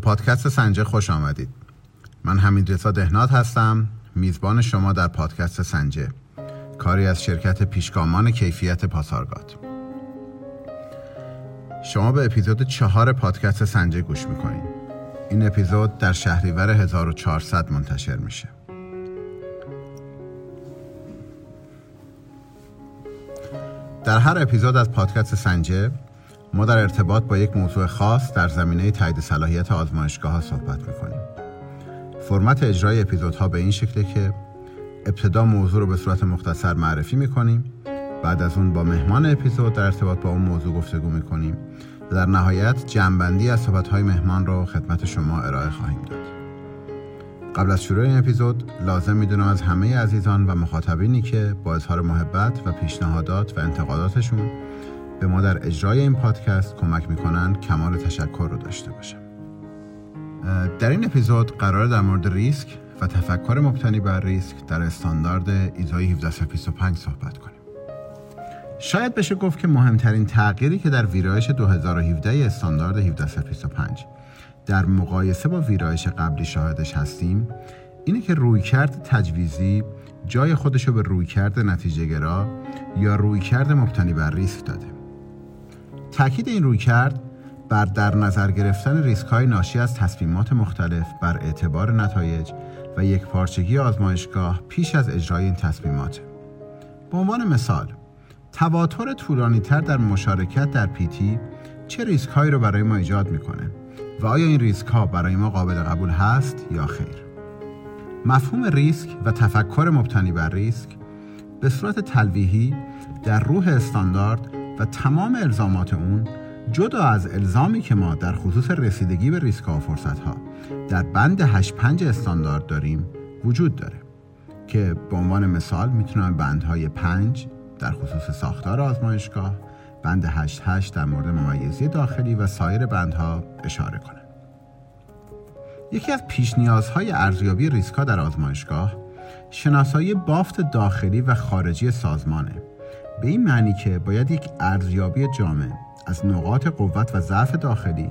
پادکست سنجه خوش آمدید. من حمید رضا دهنات هستم. میزبان شما در پادکست سنجه. کاری از شرکت پیشگامان کیفیت پاسارگاد. شما به اپیزود چهار پادکست سنجه گوش می‌کنید. این اپیزود در شهریور 1400 منتشر میشه. در هر اپیزود از پادکست سنجه ما در ارتباط با یک موضوع خاص در زمینه تایید صلاحیت آزمایشگاه ها صحبت می‌کنیم. فرمت اجرای اپیزودها به این شکله که ابتدا موضوع رو به صورت مختصر معرفی می‌کنیم بعد از اون با مهمان اپیزود در ارتباط با اون موضوع گفتگو می‌کنیم و در نهایت جمعبندی از صحبتهای مهمان رو خدمت شما ارائه خواهیم داد. قبل از شروع این اپیزود لازم می‌دونم از همه عزیزان و مخاطبینی که با اظهار محبت و پیشنهادات و انتقاداتشون به ما در اجرای این پادکست کمک می‌کنن کمال تشکر رو داشته باشم. در این اپیزود قرار در مورد ریسک و تفکر مبتنی بر ریسک در استاندارد ایزای 1725 صحبت کنیم. شاید بشه گفت که مهمترین تغییری که در ویرایش 2017 استاندارد 1725 در مقایسه با ویرایش قبلی شاهدش هستیم اینه که رویکرد تجویزی جای خودش رو به رویکرد نتیجه گرا یا رویکرد مبتنی بر ریسک داده. تاکید این رویکرد بر در نظر گرفتن ریسک های ناشی از تصمیمات مختلف بر اعتبار نتایج و یک پارچگی آزمایشگاه پیش از اجرای این تصمیمات. به عنوان مثال تواتر طولانی تر در مشارکت در پیتی چه ریسک هایی رو برای ما ایجاد می‌کنه و آیا این ریسک ها برای ما قابل قبول هست یا خیر؟ مفهوم ریسک و تفکر مبتنی بر ریسک به صورت تلویحی در روح استاندارد و تمام الزامات اون جدا از الزامی که ما در خصوص رسیدگی به ریسک ها و فرصت ها در بند 85 استاندارد داریم وجود داره که به عنوان مثال می‌تونم بندهای 5 در خصوص ساختار آزمایشگاه بند 88 در مورد ممیزی داخلی و سایر بندها اشاره کنم. یکی از پیش نیازهای ارزیابی ریسک در آزمایشگاه شناسایی بافت داخلی و خارجی سازمانه. به این معنی که باید یک ارزیابی جامع از نقاط قوت و ضعف داخلی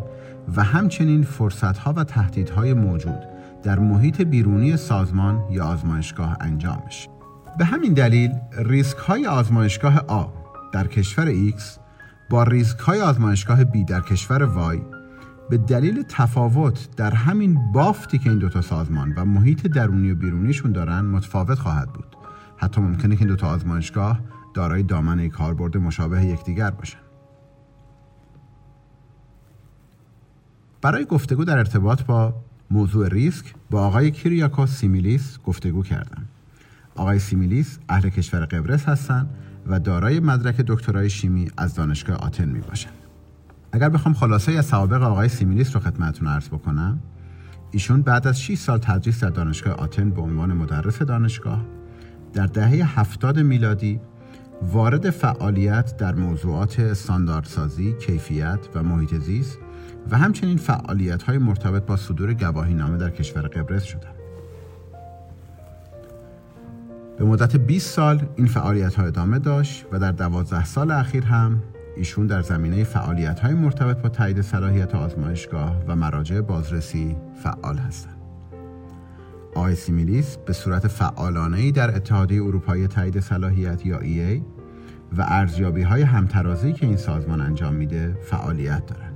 و همچنین فرصتها و تهدیدهای موجود در محیط بیرونی سازمان یا آزمایشگاه انجام بشه. به همین دلیل ریسک های آزمایشگاه A در کشور X با ریسک های آزمایشگاه B در کشور Y به دلیل تفاوت در همین بافتی که این دوتا سازمان و محیط درونی و بیرونیشون دارن متفاوت خواهد بود حتی ممکنه که این دوتا آزمایشگاه دارای دامنه کاربرد مشابه یکدیگر باشن برای گفتگو در ارتباط با موضوع ریسک با آقای کیریاکو سیمیلیس گفتگو کردم آقای سیمیلیس اهل کشور قبرس هستند و دارای مدرک دکترای شیمی از دانشگاه آتن می باشند. اگر بخوام خلاصه از سوابق آقای سیمیلیس رو خدمتتون عرض بکنم ایشون بعد از 6 سال تدریس در دانشگاه آتن به عنوان مدرس دانشگاه در دهه 70 میلادی وارد فعالیت در موضوعات استانداردسازی، کیفیت و محیط زیست و همچنین فعالیت های مرتبط با صدور گواهی نامه در کشور قبرس شدند. به مدت 20 سال این فعالیت ها ادامه داشت و در 12 سال اخیر هم ایشون در زمینه فعالیت های مرتبط با تایید صلاحیت آزمایشگاه و مراجع بازرسی فعال هستند. آقای سیمیلیس به صورت فعالانه در اتحادیه اروپایی تایید صلاحیت یا EA و ارزیابی های همترازی که این سازمان انجام میده فعالیت دارند.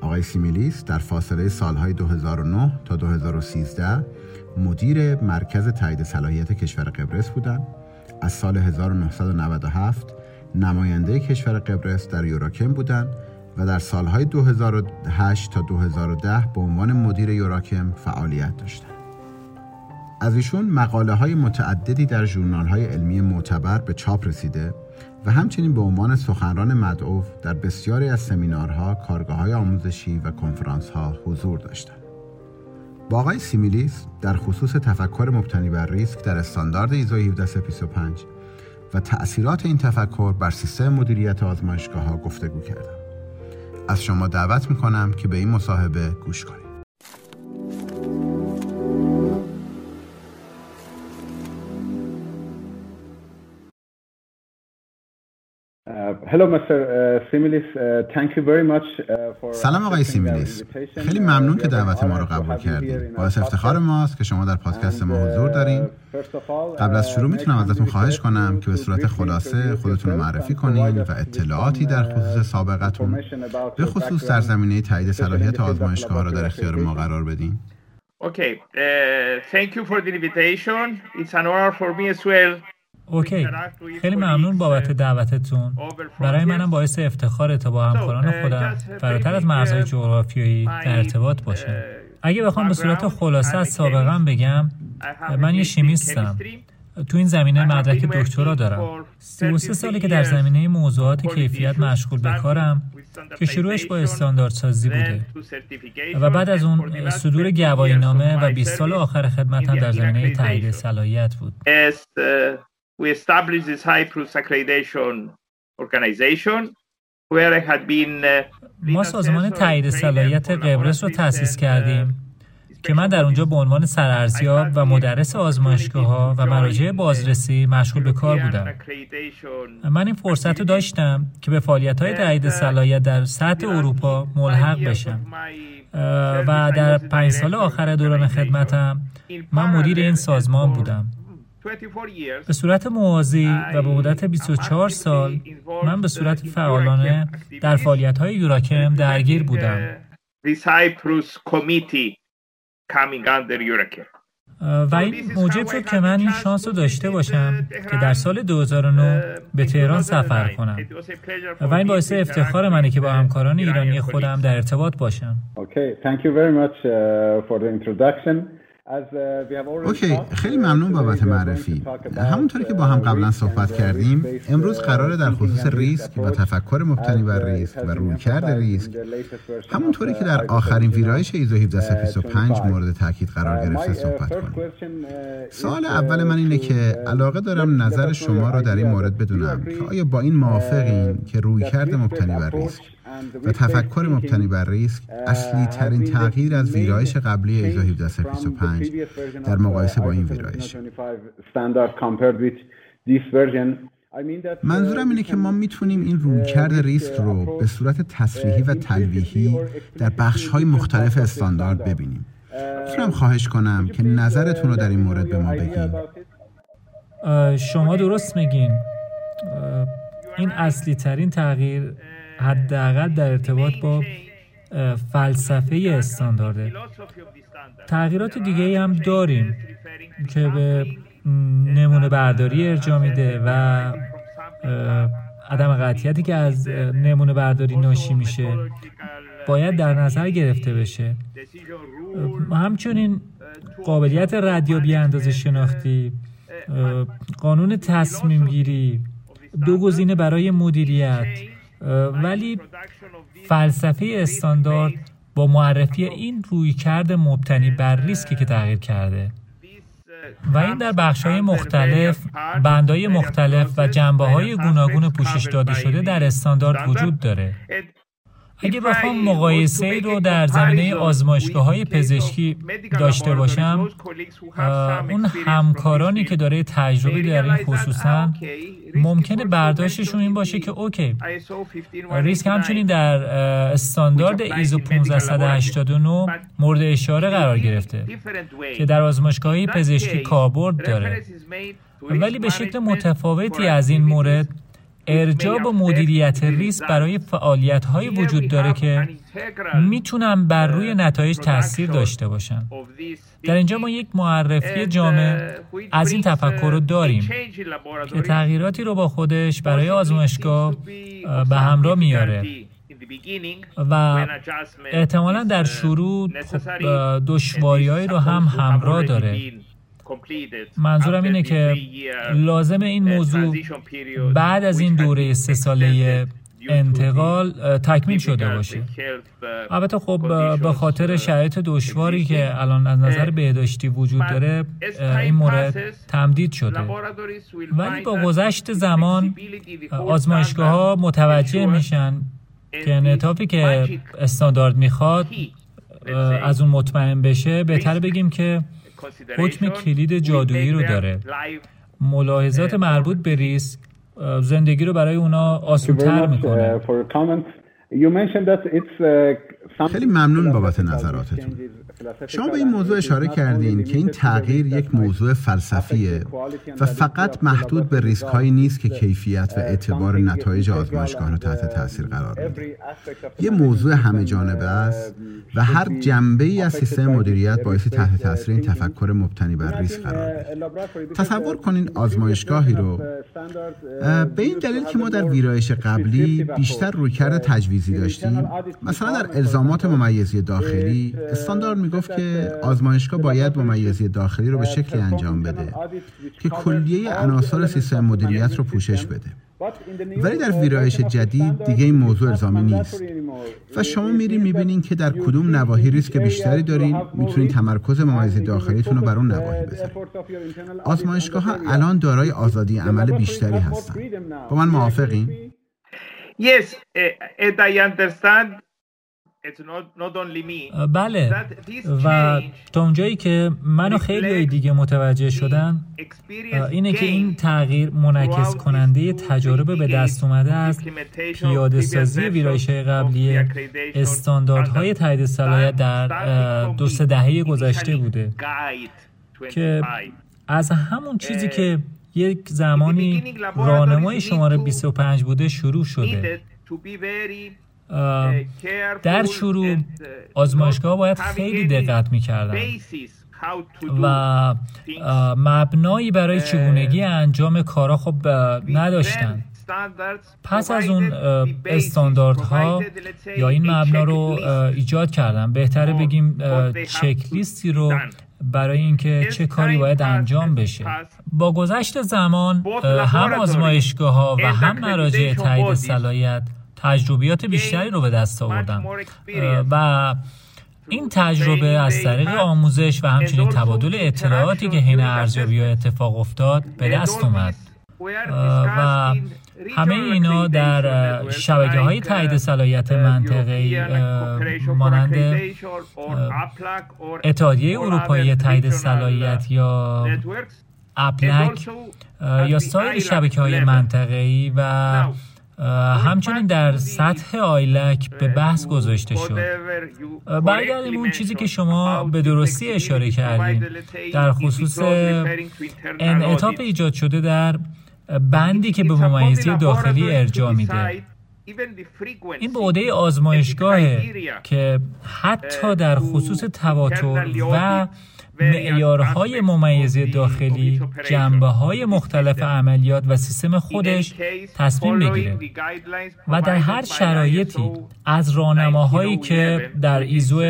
آقای سیمیلیس در فاصله سالهای 2009 تا 2013 مدیر مرکز تایید صلاحیت کشور قبرس بودند. از سال 1997 نماینده کشور قبرس در یوراکم بودند و در سالهای 2008 تا 2010 به عنوان مدیر یوراکم فعالیت داشتند. از ایشون مقاله های متعددی در ژورنال های علمی معتبر به چاپ رسیده و همچنین به عنوان سخنران مدعو در بسیاری از سمینارها، کارگاه های آموزشی و کنفرانس ها حضور داشتند. با آقای سیمیلیس در خصوص تفکر مبتنی بر ریسک در استاندارد ایزو 1735 و تأثیرات این تفکر بر سیستم مدیریت آزمایشگاه ها گفتگو کردم. از شما دعوت می کنم که به این مصاحبه گوش کنید. سلام آقای سیمیلیس. خیلی ممنون که دعوت ما رو قبول کردیم باعث افتخار ماست که شما در پادکست ما حضور دارین. قبل از شروع می‌تونم ازتون خواهش کنم که به صورت خلاصه خودتون رو معرفی کنین و اطلاعاتی در خصوص سابقتون. به خصوص در زمینه تایید صلاحیت آزمایشگاه را در اختیار ما قرار بدین. Okay, uh, thank you for the invitation. It's an honor for me as well اوکی. خیلی ممنون بابت دعوتتون. برای منم باعث افتخار تا با همکاران خودم فراتر از مرزهای جغرافیایی در ارتباط باشه اگه بخوام به صورت خلاصه از سابقم بگم من یه شیمیستم. تو این زمینه مدرک دکترا دارم. 33 ساله که در زمینه موضوعات کیفیت مشغول به کارم که شروعش با استانداردسازی بوده. و بعد از اون صدور گواهی نامه و 20 سال آخر خدمتم در زمینه تایید صلاحیت بود. We established this Cyprus accreditation organization where I had been ما سازمان تایید صلاحیت قبرس رو تأسیس کردیم که من در اونجا به عنوان سرارزیاب و مدرس آزمایشگاه ها و مراجع بازرسی مشغول به کار بودم. من این فرصت رو داشتم که به فعالیت های تایید صلاحیت در سطح اروپا ملحق بشم و در پنج سال آخر دوران خدمتم من مدیر این سازمان بودم. به صورت موازی و به مدت 24 سال من به صورت فعالانه در فعالیت های یوراکم درگیر بودم. و این موجب شد که من این شانس رو داشته باشم که در سال 2009 به تهران سفر کنم. و این باعث افتخار منه که با همکاران ایرانی خودم در ارتباط باشم. Okay, thank you very much uh, for the introduction. OK خیلی ممنون بابت معرفی. همونطوری که با هم قبلا صحبت کردیم امروز قراره در خصوص ریسک و تفکر مبتنی بر ریسک و رویکرد ریسک همونطوری که در آخرین ویرایش ISO 17025 مورد تاکید قرار گرفته صحبت کنیم. سوال اول من اینه که علاقه دارم نظر شما را در این مورد بدونم که آیا با این موافقین که رویکرد مبتنی بر ریسک و تفکر مبتنی بر ریسک اصلی ترین تغییر از ویرایش قبلی ISO 17025 در مقایسه با این ویرایش. منظورم اینه که ما می‌تونیم این رویکرد ریسک رو به صورت تصریحی و تلویحی در بخش های مختلف استاندارد ببینیم. می‌تونم خواهش کنم که نظرتون رو در این مورد به ما بگیم شما درست میگین. این اصلی ترین تغییر حداقل در ارتباط با فلسفه استاندارده. تغییرات دیگه هم داریم که به نمونه برداری ارجاع میده و عدم قطعیتی که از نمونه برداری ناشی میشه باید در نظر گرفته بشه. همچنین قابلیت ردیابی اندازه شناختی قانون تصمیم گیری دو گزینه برای مدیریت ولی فلسفه استاندارد با معرفی این رویکرد مبتنی بر ریسکی که تغییر کرده و این در بخش های مختلف، بندهای مختلف و جنبه های گوناگون پوشش داده شده در استاندارد وجود داره. اگه بخوام مقایسه ای رو در زمینه آزمایشگاه های پزشکی داشته باشم اون همکارانی که داره تجربه در این خصوصا ممکنه برداشتشون این باشه که OK ریسک همچنین در استاندارد ISO 15189 مورد اشاره قرار گرفته که در آزمایشگاه پزشکی کاربرد داره. ولی به شکل متفاوتی از این مورد ارجاع و مدیریت ریسک برای فعالیت های وجود داره که می‌تونن بر روی نتایج تاثیر داشته باشن در اینجا ما یک معرفی جامع از این تفکر رو داریم که تغییراتی رو با خودش برای آزمایشگاه به همراه میاره. و احتمالا در شروع خب دشواریهایی رو هم همراه داره. منظورم اینه که لازم این موضوع بعد از این دوره سه ساله انتقال تکمیل شده باشه. البته خب به خاطر شرایط دشواری که الان از نظر بهداشتی وجود داره این مورد تمدید شده. ولی با گذشت زمان آزمایشگاه ها متوجه میشن که انعطافی که استاندارد می‌خواد از اون مطمئن بشه بهتر بگیم که حکم کلید جادویی رو داره. ملاحظات مربوط به ریسک زندگی رو برای اونا آسونتر می‌کنه. خیلی ممنون بابت نظراتتون. شما به این موضوع اشاره کردین که این تغییر یک موضوع فلسفیه و فقط محدود به ریسک هایی نیست که کیفیت و اعتبار نتایج آزمایشگاه را تحت تاثیر قرار میده. یه موضوع همه جانبه است و هر جنبه ای از سیستم مدیریت باعث تحت تاثیر این تفکر مبتنی بر ریسک قرار میده. تصور کنین آزمایشگاهی رو به این دلیل که ما در ویرایش قبلی بیشتر رویکرد تجویزی داشتیم. مثلا در الزامات ممیزی داخلی استاندارد می‌گفت که آزمایشگاه باید ممیزی داخلی رو به شکلی انجام بده که کلیه عناصر سیستم مدیریت رو پوشش بده. ولی در ویرایش جدید دیگه این موضوع الزامی نیست. و شما میرین می‌بینین که در کدوم نواحی ریسک بیشتری دارین می‌تونین تمرکز ممیز داخلیتون رو بر اون نواحی بذارین آزمایشگاه ها الان دارای آزادی عمل بیشتری هستن. با من موافقین؟ Yes, uh, I understand بله. و تا اونجایی که من و خیلی دیگه متوجه شدن اینه که این تغییر منعکس کننده تجارب به دست اومده از پیاده سازی ویرایش قبلی استانداردهای تایید صلاحیت در دو سه دهه گذشته بوده. که از همون چیزی که یک زمانی راهنمای شماره 25 بوده شروع شده. در شروع آزمایشگاه باید خیلی دقت می‌کردن. و مبنایی برای چگونگی انجام کارا خب نداشتن. پس از اون استانداردها یا این مبنا رو ایجاد کردن. بهتره بگیم چکلیستی رو برای اینکه چه کاری باید انجام بشه. با گذشت زمان هم آزمایشگاه ها و هم مراجع تایید صلاحیت تجربیات بیشتری رو به دست آوردن. و این تجربه از طریق آموزش و همچنین تبادل اطلاعاتی که حین ارزیابی اتفاق افتاد به دست اومد. و همه اینا در شبکه های تایید صلاحیت منطقه مانند اتحادیه اروپایی تایید صلاحیت یا اپلک یا سایر شبکه های منطقه‌ای و همچنین در سطح آیلک به بحث گذاشته شد. برگردیم اون چیزی که شما به درستی اشاره کردیم در خصوص انعطاف ایجاد شده در بندی که به ممیزی داخلی ارجاع میده. این به عده آزمایشگاهه که حتی در خصوص تواتر و معیارهای ممیزی داخلی جنبه های مختلف عملیات و سیستم خودش تصمیم بگیره و در هر شرایطی از راهنماهایی که در ایزو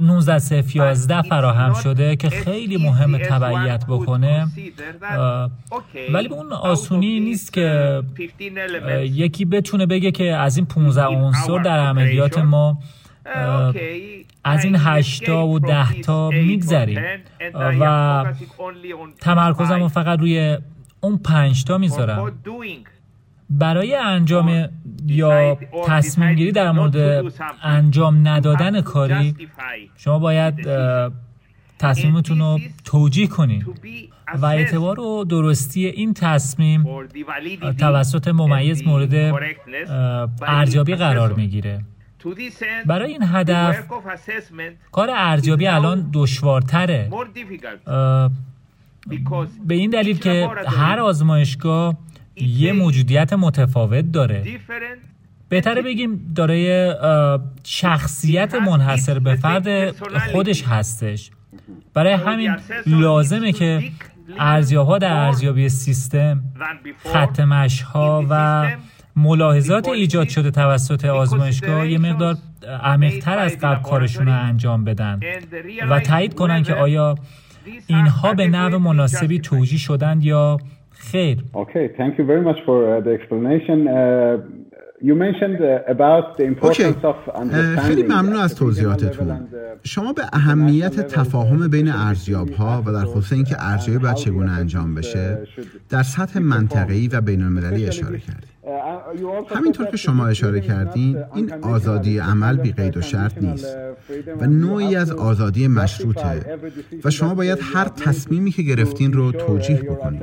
1911 فراهم شده که خیلی مهم تبعیت بکنه ولی به اون آسونی نیست که یکی بتونه بگه که از این 15 عنصر در عملیات ما از این هشتا و دهتا میگذریم. و تمرکزم رو فقط روی اون پنجتا می‌ذارم. برای انجام یا تصمیم گیری در مورد انجام ندادن کاری شما باید تصمیمتون رو توجیه کنید و اعتبار و درستی این تصمیم توسط ممیز مورد ارجابی قرار می‌گیره. برای این هدف کار ارزیابی الان دشوارتره. به این دلیل که هر آزمایشگاه یه موجودیت متفاوت داره. بهتره بگیم دارای شخصیت منحصر به فرد خودش هستش. برای همین لازمه که ارزیابها در ارزیابی سیستم خط ها و ملاحظات ایجاد شده توسط آزمایشگاه یه مقدار عمیقتر از قبل کارشون رو انجام بدن و تایید کنن که آیا اینها به نوع مناسبی توجیه شدند یا خیر. اوکی thank you very much for uh, the explanation. Uh, خیلی ممنون از توضیحاتتون. شما به اهمیت تفاهم بین ارزیاب ها و در خصوص اینکه ارزیابی باید چگونه انجام بشه در سطح منطقه‌ای و بین المللی اشاره کردید همینطور که شما اشاره کردین این آزادی عمل بی قید و شرط نیست و نوعی از آزادی مشروطه و شما باید هر تصمیمی که گرفتین رو توجیه بکنید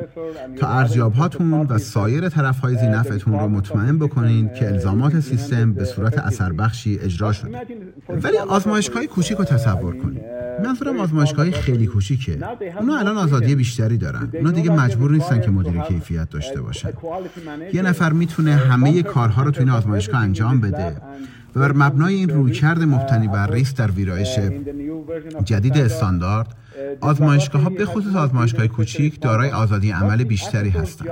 تا ارزیابهاتون و سایر طرف های زینفعتون رو مطمئن بکنید که الزامات سیستم به صورت اثر بخشی اجرا شده. ولی آزمایشگاه کوچیک رو تصور کنید منظورم آزمایشگاه خیلی کوچیکه. اونا الان آزادی بیشتری دارن. اونا دیگه مجبور نیستن که مدیر کیفیت داشته باشن. یه نفر می‌تونه همه کارها رو تو این آزمایشگاه انجام بده. و بر مبنای این رویکرد مبتنی بر ریس در ویرایش جدید استاندارد آزمایشگاه ها به خصوص آزمایشگاه کوچیک دارای آزادی عمل بیشتری هستند.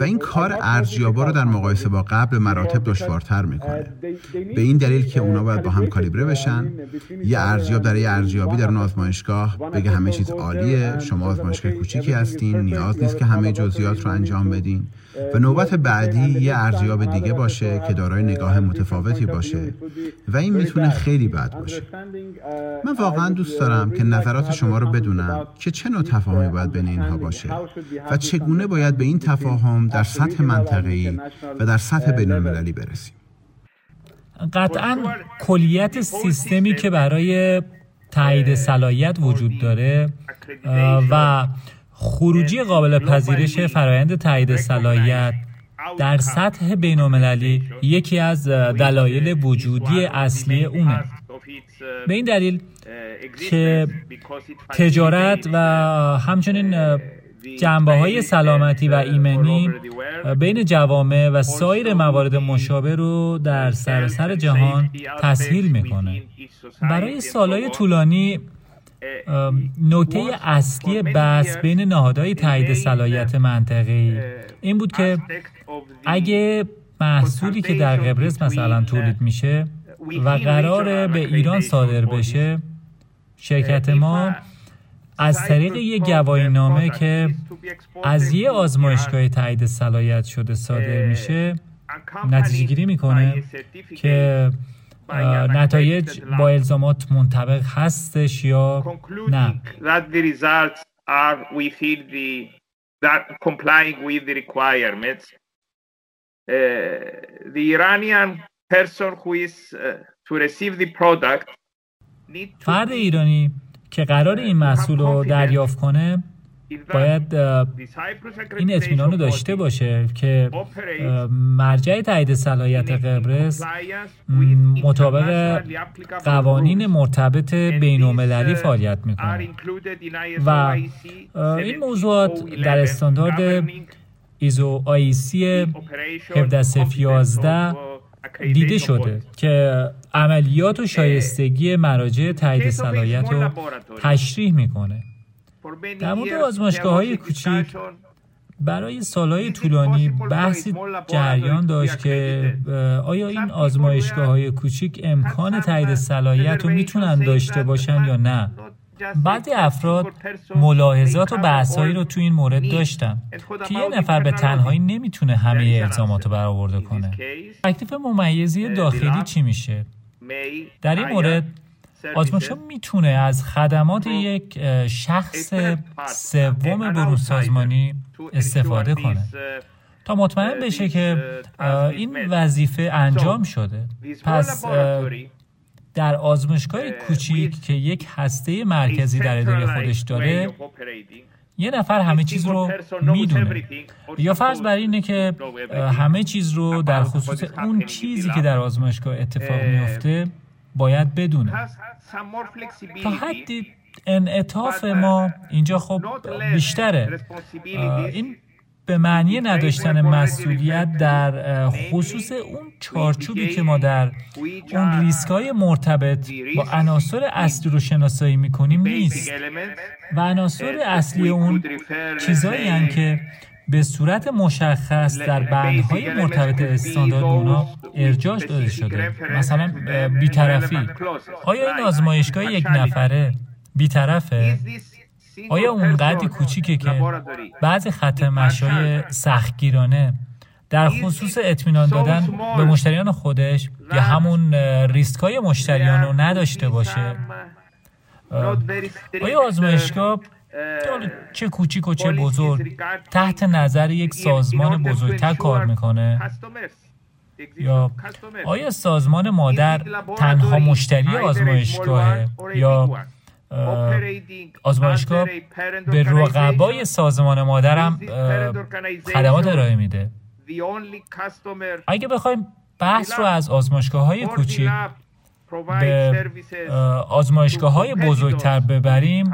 و این کار ارزیابا رو در مقایسه با قبل مراتب دشوارتر می‌کنه. به این دلیل که اونا باید با هم کالیبره بشن یه ارزیاب در یه ارزیابی در اون آزمایشگاه بگه همه چیز عالیه شما آزمایشگاه کوچیکی هستین نیاز نیست که همه جزئیات رو انجام بدین. و نوبت بعدی یه ارزیاب دیگه باشه که دارای نگاه متفاوتی باشه. و این می‌تونه خیلی بد باشه. من واقعا دوست دارم که نظرات شما رو بدونم که چه نوع تفاهمی باید بین اینها باشه و چگونه باید به این تفاهم در سطح منطقه‌ای و در سطح بین‌المللی برسیم. قطعا کلیت سیستمی که برای تایید صلاحیت وجود داره و خروجی قابل پذیرش فرایند تایید صلاحیت در سطح بینالمللی یکی از دلایل وجودی اصلی اونه. به این دلیل که تجارت و همچنین جنبه های سلامتی و ایمنی بین جوامع و سایر موارد مشابه رو در سراسر جهان تسهیل می‌کنه. برای سالهای طولانی نکته اصلی بحث بین نهادهای تایید صلاحیت منطقی این بود که اگه محصولی که در قبرس مثلا تولید میشه و قرار به ایران صادر بشه شرکت ما از طریق یک گواهی نامه که از یه آزمایشگاه تایید صلاحیت شده صادر میشه نتیجه گیری می‌کنه که نتایج با الزامات منطبق هستش یا نه؟ فرد ایرانی که قرار این محصول رو دریافت کنه باید این اطمینان رو داشته باشه که مرجع تایید صلاحیت قبرس مطابق قوانین مرتبط بین فعالیت می‌کنه. و این موضوعات در استاندارد ایزو آیسی 17011 دیده شده که عملیات و شایستگی مراجع تایید صلاحیت رو تشریح می‌کنه. در مورد آزمایشگاه های کوچیک برای سالهای طولانی بحثی جریان داشت که آیا این آزمایشگاه های کوچیک امکان تایید صلاحیت رو می‌تونن داشته باشن یا نه؟ بعضی افراد ملاحظات و بحثایی رو تو این مورد داشتن. که یه نفر به تنهایی نمی‌تونه همه الزامات رو برآورده کنه. تکلیف ممیزی داخلی چی میشه؟ در این مورد آزمایش می‌تونه از خدمات یک شخص سوم برون سازمانی استفاده کنه. تا مطمئن بشه که این وظیفه انجام شده. پس در آزمایشگاه کوچیک که یک هسته مرکزی در اداره خودش داره یه نفر همه چیز رو می‌دونه. یا فرض بر اینه که همه چیز رو در خصوص اون چیزی که در آزمایشگاه اتفاق میفته باید بدونه. تا حدی انعطاف ما اینجا خب بیشتره. این به معنی نداشتن مسئولیت در خصوص اون چارچوبی که ما در اون ریسک های مرتبط با عناصر اصلی رو شناسایی می‌کنیم نیست. و عناصر اصلی اون چیزایی که به صورت مشخص در بندهای مرتبط استاندارد اونا ارجاش داده شده. مثلا بیطرفی. آیا این آزمایشگاه یک نفره بیطرفه؟ آیا اون قدی کوچیکه که بعضی خط مشای سختگیرانه در خصوص اطمینان دادن به مشتریان خودش یا همون ریسک مشتریان رو نداشته باشه؟ آیا آزمایشگاه چه کوچیک و چه بزرگ. تحت نظر یک سازمان بزرگتر کار می‌کنه. یا آیا سازمان مادر تنها مشتری آزمایشگاهه؟ یا آزمایشگاه به رقبای سازمان مادر هم خدمات ارائه میده. اگه بخوایم بحث رو از آزمایشگاه های کوچیک به آزمایشگاه های بزرگتر ببریم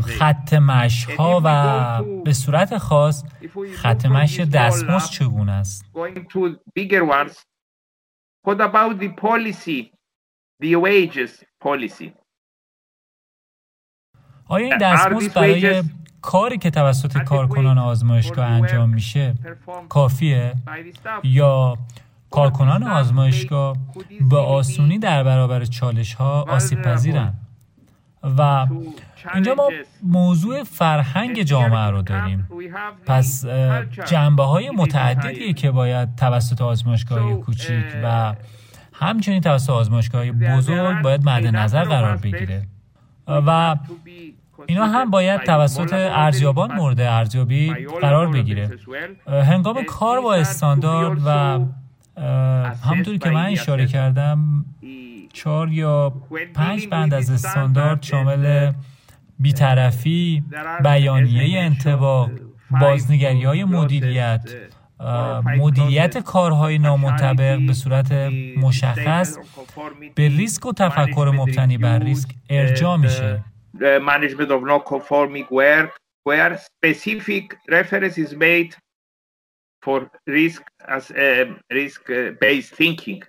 خط مشی ها و به صورت خاص خط مشی دستمزد چگونه است؟ What about the policy, the wages policy? آیا این دستمزد برای کاری که توسط کارکنان آزمایشگاه انجام میشه کافیه؟ یا کارکنان آزمایشگاه به آسونی در برابر چالش ها آسیب پذیرن و اینجا ما موضوع فرهنگ جامعه رو داریم. پس جنبه های متعددی که باید توسط آزمایشگاه کوچیک و همچنین توسط آزمایشگاه بزرگ باید مد نظر قرار بگیره. و اینا هم باید توسط ارزیابان مورد ارزیابی قرار بگیره. هنگام کار با استاندارد و همونطوری که من اشاره کردم چهار یا پنج بند از استاندارد شامل بیطرفی، بیانیه انتباه، بازنگری های مدیریت، مدیریت کارهای نامنطبق به صورت مشخص به ریسک و تفکر مبتنی بر ریسک ارجاع میشه. made for risk as risk based thinking.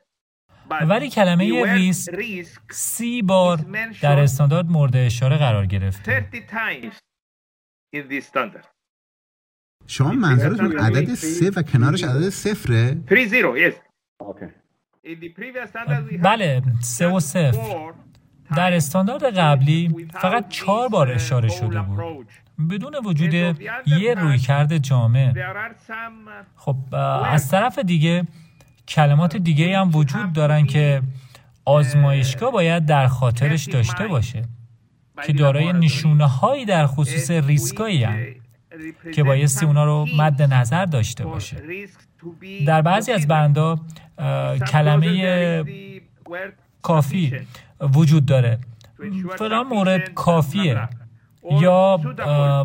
ولی کلمه ریسک سی بار در استاندارد مورد اشاره قرار گرفته شما منظورتون عدد سه و کنارش عدد صفره؟ بله سه و صفر. در استاندارد قبلی فقط چهار بار اشاره شده بود. بدون وجود یه رویکرد جامع. خب از طرف دیگه کلمات دیگه هم وجود دارن که آزمایشگاه باید در خاطرش داشته باشه که دارای نشونه هایی در خصوص ریسکایی هم که بایستی اونا رو مد نظر داشته باشه. در بعضی از بندا کلمه کافی وجود داره. فلان مورد کافیه یا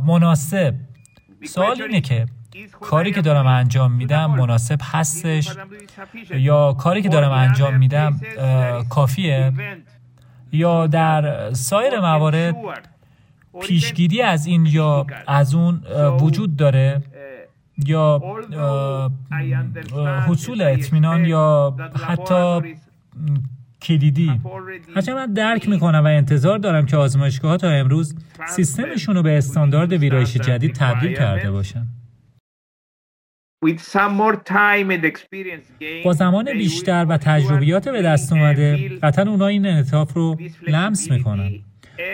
مناسب. سوال اینه که کاری که دارم انجام میدم مناسب هستش یا کاری که دارم انجام میدم کافیه؟ یا در سایر موارد پیشگیری از این یا از اون وجود داره؟ یا حصول اطمینان یا حتی کلیدی؟ هرچند من درک می‌کنم و انتظار دارم که آزمایشگاه ها تا امروز سیستمشون رو به استاندارد ویرایش جدید تبدیل کرده باشن. با زمان بیشتر و تجربیات به دست اومده قطعا اونا این انعطاف رو لمس می‌کنن.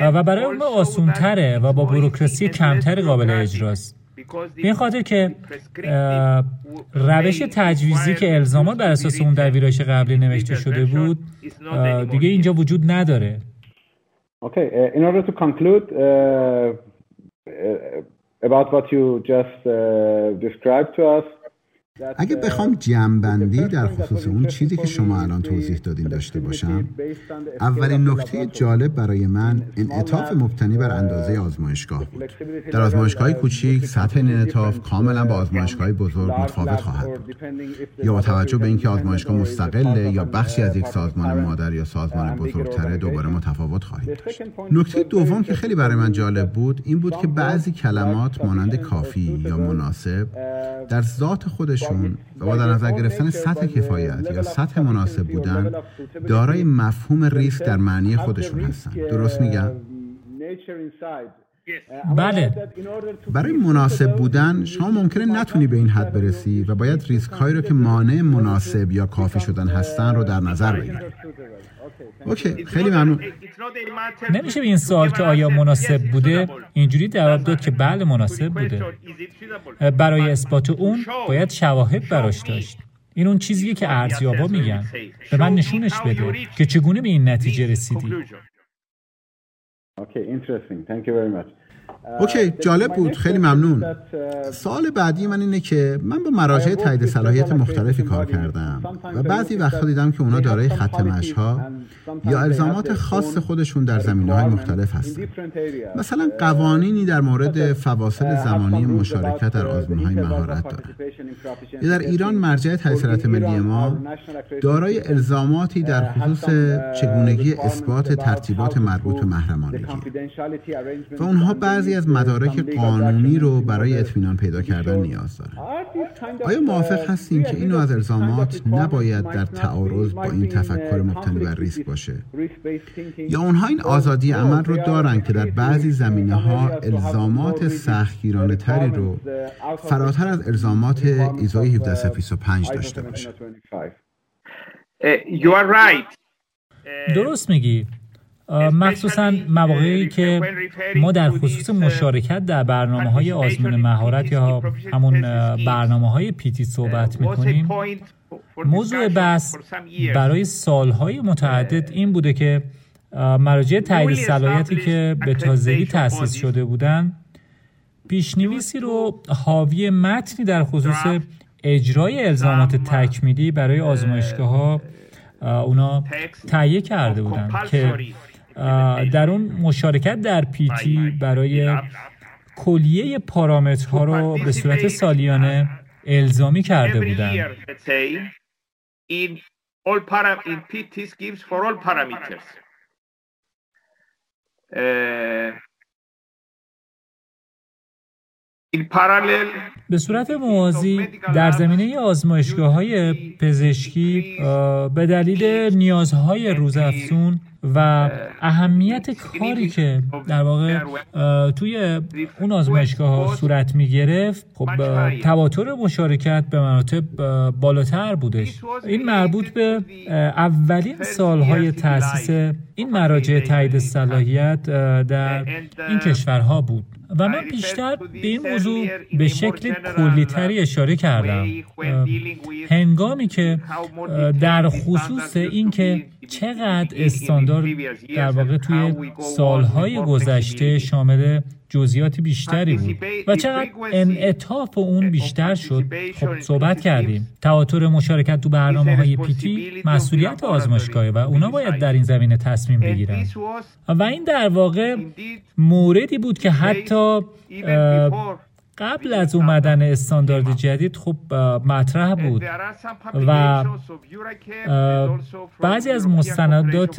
و برای اون آسونتره و با بروکراسی کمتر قابل اجراست. به این خاطر که روش تجویزی که الزامات بر اساس اون در ویرایش قبلی نوشته شده بود دیگه اینجا وجود نداره. Okay, uh, in order to conclude uh, about what you just uh, described to us, اگه بخوام جمعبندی در خصوص اون چیزی که شما الان توضیح دادین داشته باشم اولین نکته جالب برای من انعطاف مبتنی بر اندازه آزمایشگاه بود. در آزمایشگاه کوچیک سطح این انعطاف کاملا با آزمایشگاه بزرگ متفاوت خواهد بود. یا با توجه به اینکه آزمایشگاه مستقله یا بخشی از یک سازمان مادر یا سازمان بزرگتره دوباره متفاوت خواهید داشت. نکته دوم که خیلی برای من جالب بود این بود که بعضی کلمات مانند کافی یا مناسب در ذات خودشون و با در نظر گرفتن سطح کفایت یا سطح مناسب بودن دارای مفهوم ریسک در معنی خودشون هستن. درست میگم؟ بله برای مناسب بودن شما ممکنه نتونی به این حد برسی و باید ریسک هایی رو که مانع مناسب یا کافی شدن هستن رو در نظر بگیری اوکی خیلی ممنون. نمیشه به این سوال که آیا مناسب بوده؟ اینجوری جواب داد که بله مناسب بوده. برای اثبات اون باید شواهد براش داشت. این اون چیزیه که ارزیابا میگن. به من نشونش بده که چگونه به این نتیجه رسیدی. Okay, interesting. Thank you very much. اوکی جالب بود خیلی ممنون. سال بعدی من اینه که من با مراجع تایید صلاحیت مختلفی کار کردم و بعضی وقتا دیدم که اونا دارای خط ها یا الزامات خاص خودشون در زمینه های مختلف هستن. مثلا قوانینی در مورد فواصل زمانی مشارکت در آزمون های مهارت داره. یا در ایران مرجع تایید ملی ما دارای الزاماتی در خصوص چگونگی اثبات ترتیبات مربوط به محرمانگی. و اونها بعضی از مدارک قانونی رو برای اطمینان پیدا کردن نیاز داره. آیا موافق هستیم که اینو از الزامات نباید در تعارض با این تفکر مبتنی بر ریسک باشه؟ یا اونها این آزادی عمل رو دارن که در بعضی زمینه ها الزامات سختگیرانه تری رو فراتر از الزامات ایزای 1725 داشته باشه. درست میگی. مخصوصا مواقعی که ما در خصوص مشارکت در برنامه های آزمون مهارت یا همون برنامه های پیتی صحبت می‌کنیم. موضوع بحث برای سالهای متعدد این بوده که مراجع تایید صلاحیتی که به تازگی تأسیس شده بودند پیشنویسی رو حاوی متنی در خصوص اجرای الزامات تکمیلی برای آزمایشگاه ها اونا تهیه کرده بودند که در اون مشارکت در پیتی برای کلیه پارامترها رو به صورت سالیانه الزامی کرده بودند به صورت موازی در زمینه آزمایشگاه های پزشکی به دلیل نیازهای روزافزون و اهمیت کاری که در واقع توی اون آزمایشگاه ها صورت می گرفت خب تواتر مشارکت به مراتب بالاتر بودش. این مربوط به اولین سالهای تأسیس این مراجع تایید صلاحیت در این کشورها بود. و من بیشتر به این موضوع به شکل کلیتری اشاره کردم. هنگامی که در خصوص اینکه چقدر استاندارد در واقع توی سالهای گذشته شامل جزئیات بیشتری بود. و چقدر انعطاف اون بیشتر شد خب صحبت کردیم. تواتر مشارکت تو برنامه های پیتی مسئولیت آزمایشگاهه و اونا باید در این زمینه تصمیم بگیرن. و این در واقع موردی بود که حتی قبل از اومدن استاندارد جدید خب مطرح بود. و بعضی از مستندات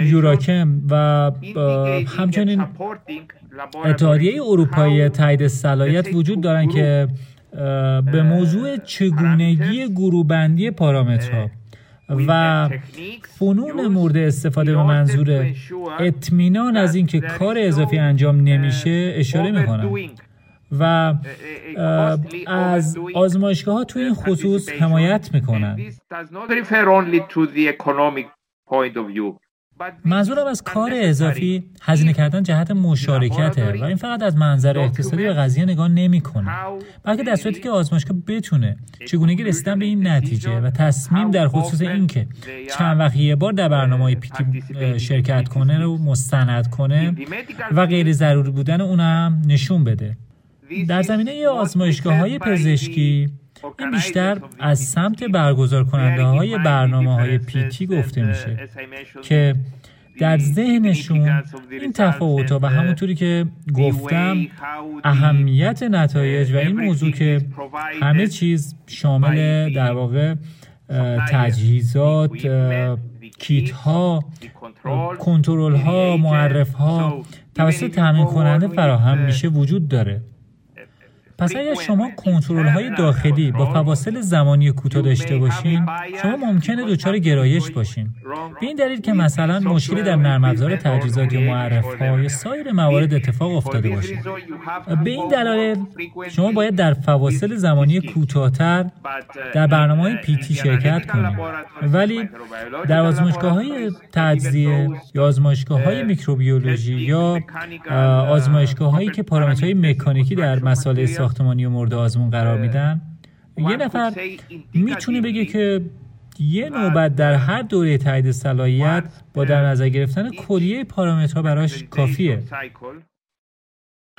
یوراکم و همچنین اتحادیه اروپایی تایید صلاحیت وجود دارن که به موضوع چگونگی گروهبندی پارامترها و فنون مورد استفاده به منظور اطمینان از اینکه کار اضافی انجام نمیشه اشاره می‌کنن. و از آزمایشگاه ها توی این خصوص حمایت می‌کنن. منظورم از کار اضافی هزینه کردن جهت مشارکته و این فقط از منظر اقتصادی به قضیه نگاه نمی‌کنه بلکه در صورتی که آزمایشگاه بتونه چگونگی رسیدن به این نتیجه و تصمیم در خصوص اینکه چند وقت یه بار در برنامه پیتی شرکت کنه رو مستند کنه و غیر ضروری بودن اون هم نشون بده. در زمینه آزمایشگاه های پزشکی این بیشتر از سمت برگزار کننده های برنامه های پیتی گفته میشه که در ذهنشون این تفاوت و همونطوری که گفتم اهمیت نتایج و این موضوع که همه چیز شامل در واقع تجهیزات کیت ها کنترل ها معرف ها توسط تامین کننده فراهم میشه وجود داره. پس اگر شما کنترل های داخلی با فواصل زمانی کوتاه داشته باشین شما ممکنه دچار گرایش باشین. به این دلیل که مثلا مشکلی در نرم افزار تجهیزات یا معرف ها یا سایر موارد اتفاق افتاده باشه. به این دلایل شما باید در فواصل زمانی کوتاهتر در برنامه های پیتی شرکت کنید. ولی در آزمایشگاه های تجزیه یا آزمایشگاه های میکروبیولوژی یا آزمایشگاه هایی که پارامترهای مکانیکی در مسائل ساختمانی و مورد آزمون قرار میدن. یه نفر می‌تونه بگه که یه نوبت در هر دوره تایید صلاحیت با در نظر گرفتن کلیه پارامترها براش کافیه.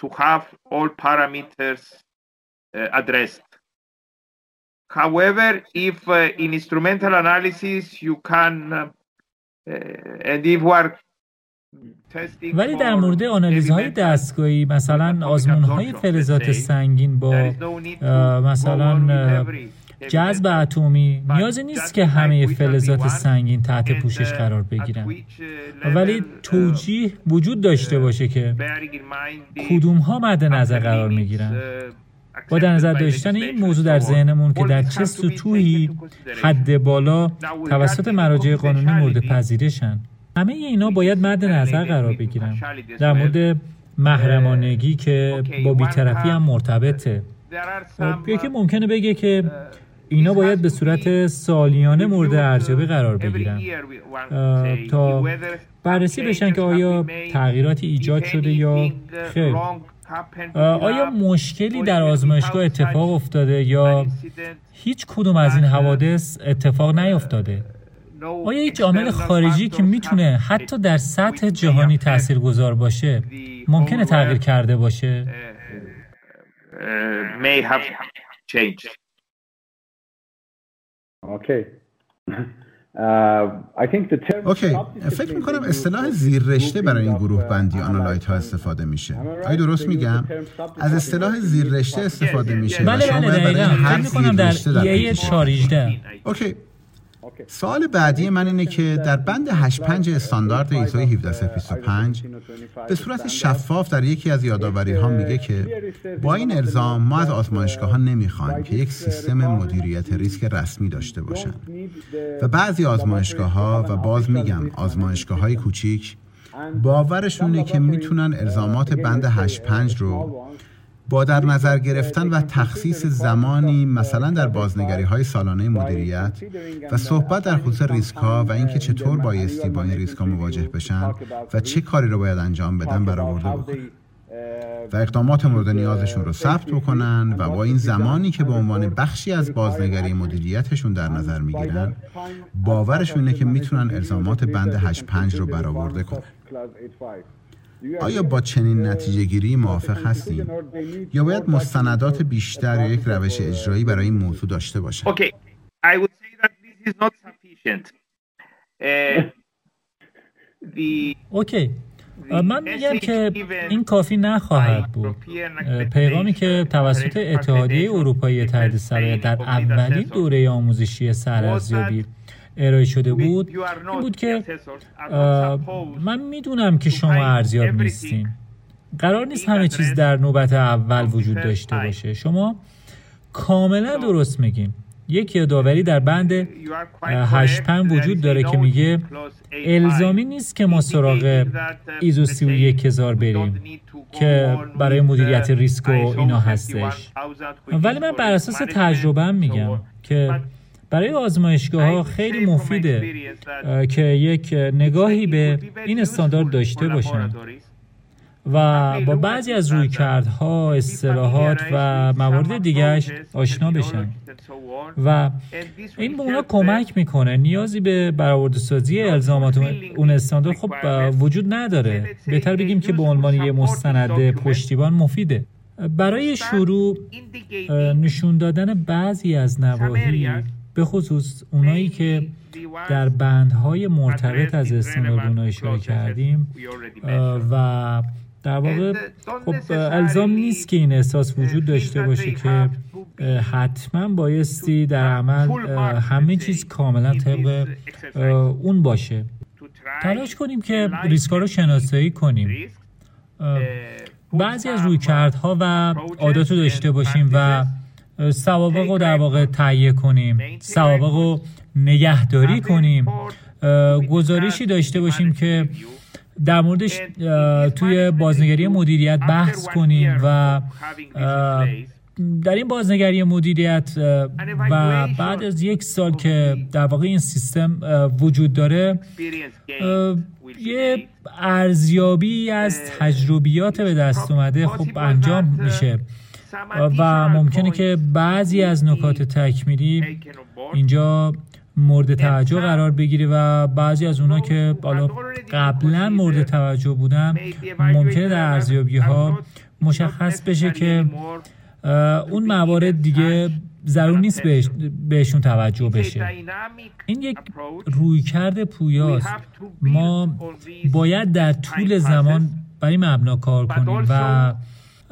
to have all parameters uh, addressed. However, if uh, in instrumental analysis you can, uh, and if we are ولی در مورد آنالیزهای دستگاهی مثلا آزمون های فلزات سنگین با مثلا جذب اتمی. نیازی نیست که همه فلزات سنگین تحت پوشش قرار بگیرن. ولی توجیه وجود داشته باشه که کدوم ها مد نظر قرار می‌گیرن. با در نظر داشتن این موضوع در ذهنمون که در چه سطوحی حد بالا توسط مراجع قانونی مورد پذیرشن. همه اینا باید مد نظر قرار بگیرن. در مورد محرمانگی که با بیطرفی هم مرتبطه. یکی ممکنه بگه که اینا باید به صورت سالیانه مورد ارزیابی قرار بگیرن. تا بررسی بشن که آیا تغییراتی ایجاد شده یا خیر. آیا مشکلی در آزمایشگاه اتفاق افتاده یا هیچ کدوم از این حوادث اتفاق نیفتاده؟ آیا هیچ عامل خارجی که می‌تونه حتی در سطح جهانی تاثیرگذار باشه ممکنه تغییر کرده باشه؟ OK OK فکر می‌کنم اصطلاح زیررشته برای این گروه بندی analyte ها استفاده میشه. آیا درست میگم؟ از اصطلاح زیررشته استفاده میشه بله بله دقیقا. فکر می‌کنم در EA 418 OK سوال بعدی من اینه که در بند 85 استاندارد ISO 17025 به صورت شفاف در یکی از یادآوری ها میگه که با این الزام ما از آزمایشگاه ها نمی‌خوایم که یک سیستم مدیریت ریسک رسمی داشته باشند. و بعضی آزمایشگاه ها و باز میگم آزمایشگاه های کوچیک باورشونه که می‌تونن ارزامات بند 85 رو با در نظر گرفتن و تخصیص زمانی مثلا در بازنگری های سالانه مدیریت و صحبت در خصوص ریسک ها و اینکه چطور بایستی با این ریسک ها مواجه بشن و چه کاری رو باید انجام بدن برآورده بکنن. و اقدامات مورد نیازشون رو ثبت بکنن و با این زمانی که به عنوان بخشی از بازنگری مدیریتشون در نظر می‌گیرن باورشون اینه که می‌تونن الزامات بند 85 رو برآورده کنن. آیا با چنین نتیجه گیری موافق هستیم؟ یا باید مستندات بیشتر یا یک روش اجرایی برای این موضوع داشته باشند Okay, I would say that this is not sufficient. Uh, the اوکی من میگم که این کافی نخواهد بود. پیغامی که توسط اتحادیه اروپایی تحت صلاحیت در اولین دوره آموزشی سرارزیابی ارائه شده بود این بود که من می‌دونم که شما ارزیاب نیستین. قرار نیست همه چیز در نوبت اول وجود داشته باشه. شما کاملا درست میگین. یک یادآوری در بند 85 وجود داره که میگه الزامی نیست که ما سراغ ایزو 31000 بریم که برای مدیریت ریسک و اینا هستش. ولی من بر اساس تجربه میگم که برای آزمایشگاه ها خیلی مفیده که یک نگاهی به این استاندارد داشته باشند و با بعضی از رویکردها، اصطلاحات و موارد دیگرش آشنا بشن. و این به اونا کمک می‌کنه. نیازی به برآورده سازی الزامات اون استاندارد خب وجود نداره. بهتر بگیم که به عنوان یه مستند پشتیبان مفیده. برای شروع نشون دادن بعضی از نواحی به خصوص اونایی که در بندهای مرتبط از استاندارد اشاره کردیم و در واقع خب الزام نیست که این احساس وجود داشته باشه که حتما بایستی در عمل همه چیز کاملا طبق اون باشه. تلاش کنیم که ریسکا رو شناسایی کنیم. بعضی از رویکردها و عادات رو داشته باشیم و سوابق رو در واقع تهیه کنیم. سوابق رو نگهداری کنیم. گزارشی داشته باشیم که در موردش توی بازنگری مدیریت بحث کنیم و در این بازنگری مدیریت و بعد از یک سال که در واقع این سیستم وجود داره یه ارزیابی از تجربیات به دست اومده خب انجام میشه. و ممکنه که بعضی از نکات تکمیلی اینجا مورد توجه قرار بگیره و بعضی از اونا که بالا قبلا مورد توجه بودن ممکنه در ارزیابی ها مشخص بشه که اون موارد دیگه ضرور نیست بهش بهشون توجه بشه. این یک رویکرد پویاست. ما باید در طول زمان بر این مبنا کار کنیم و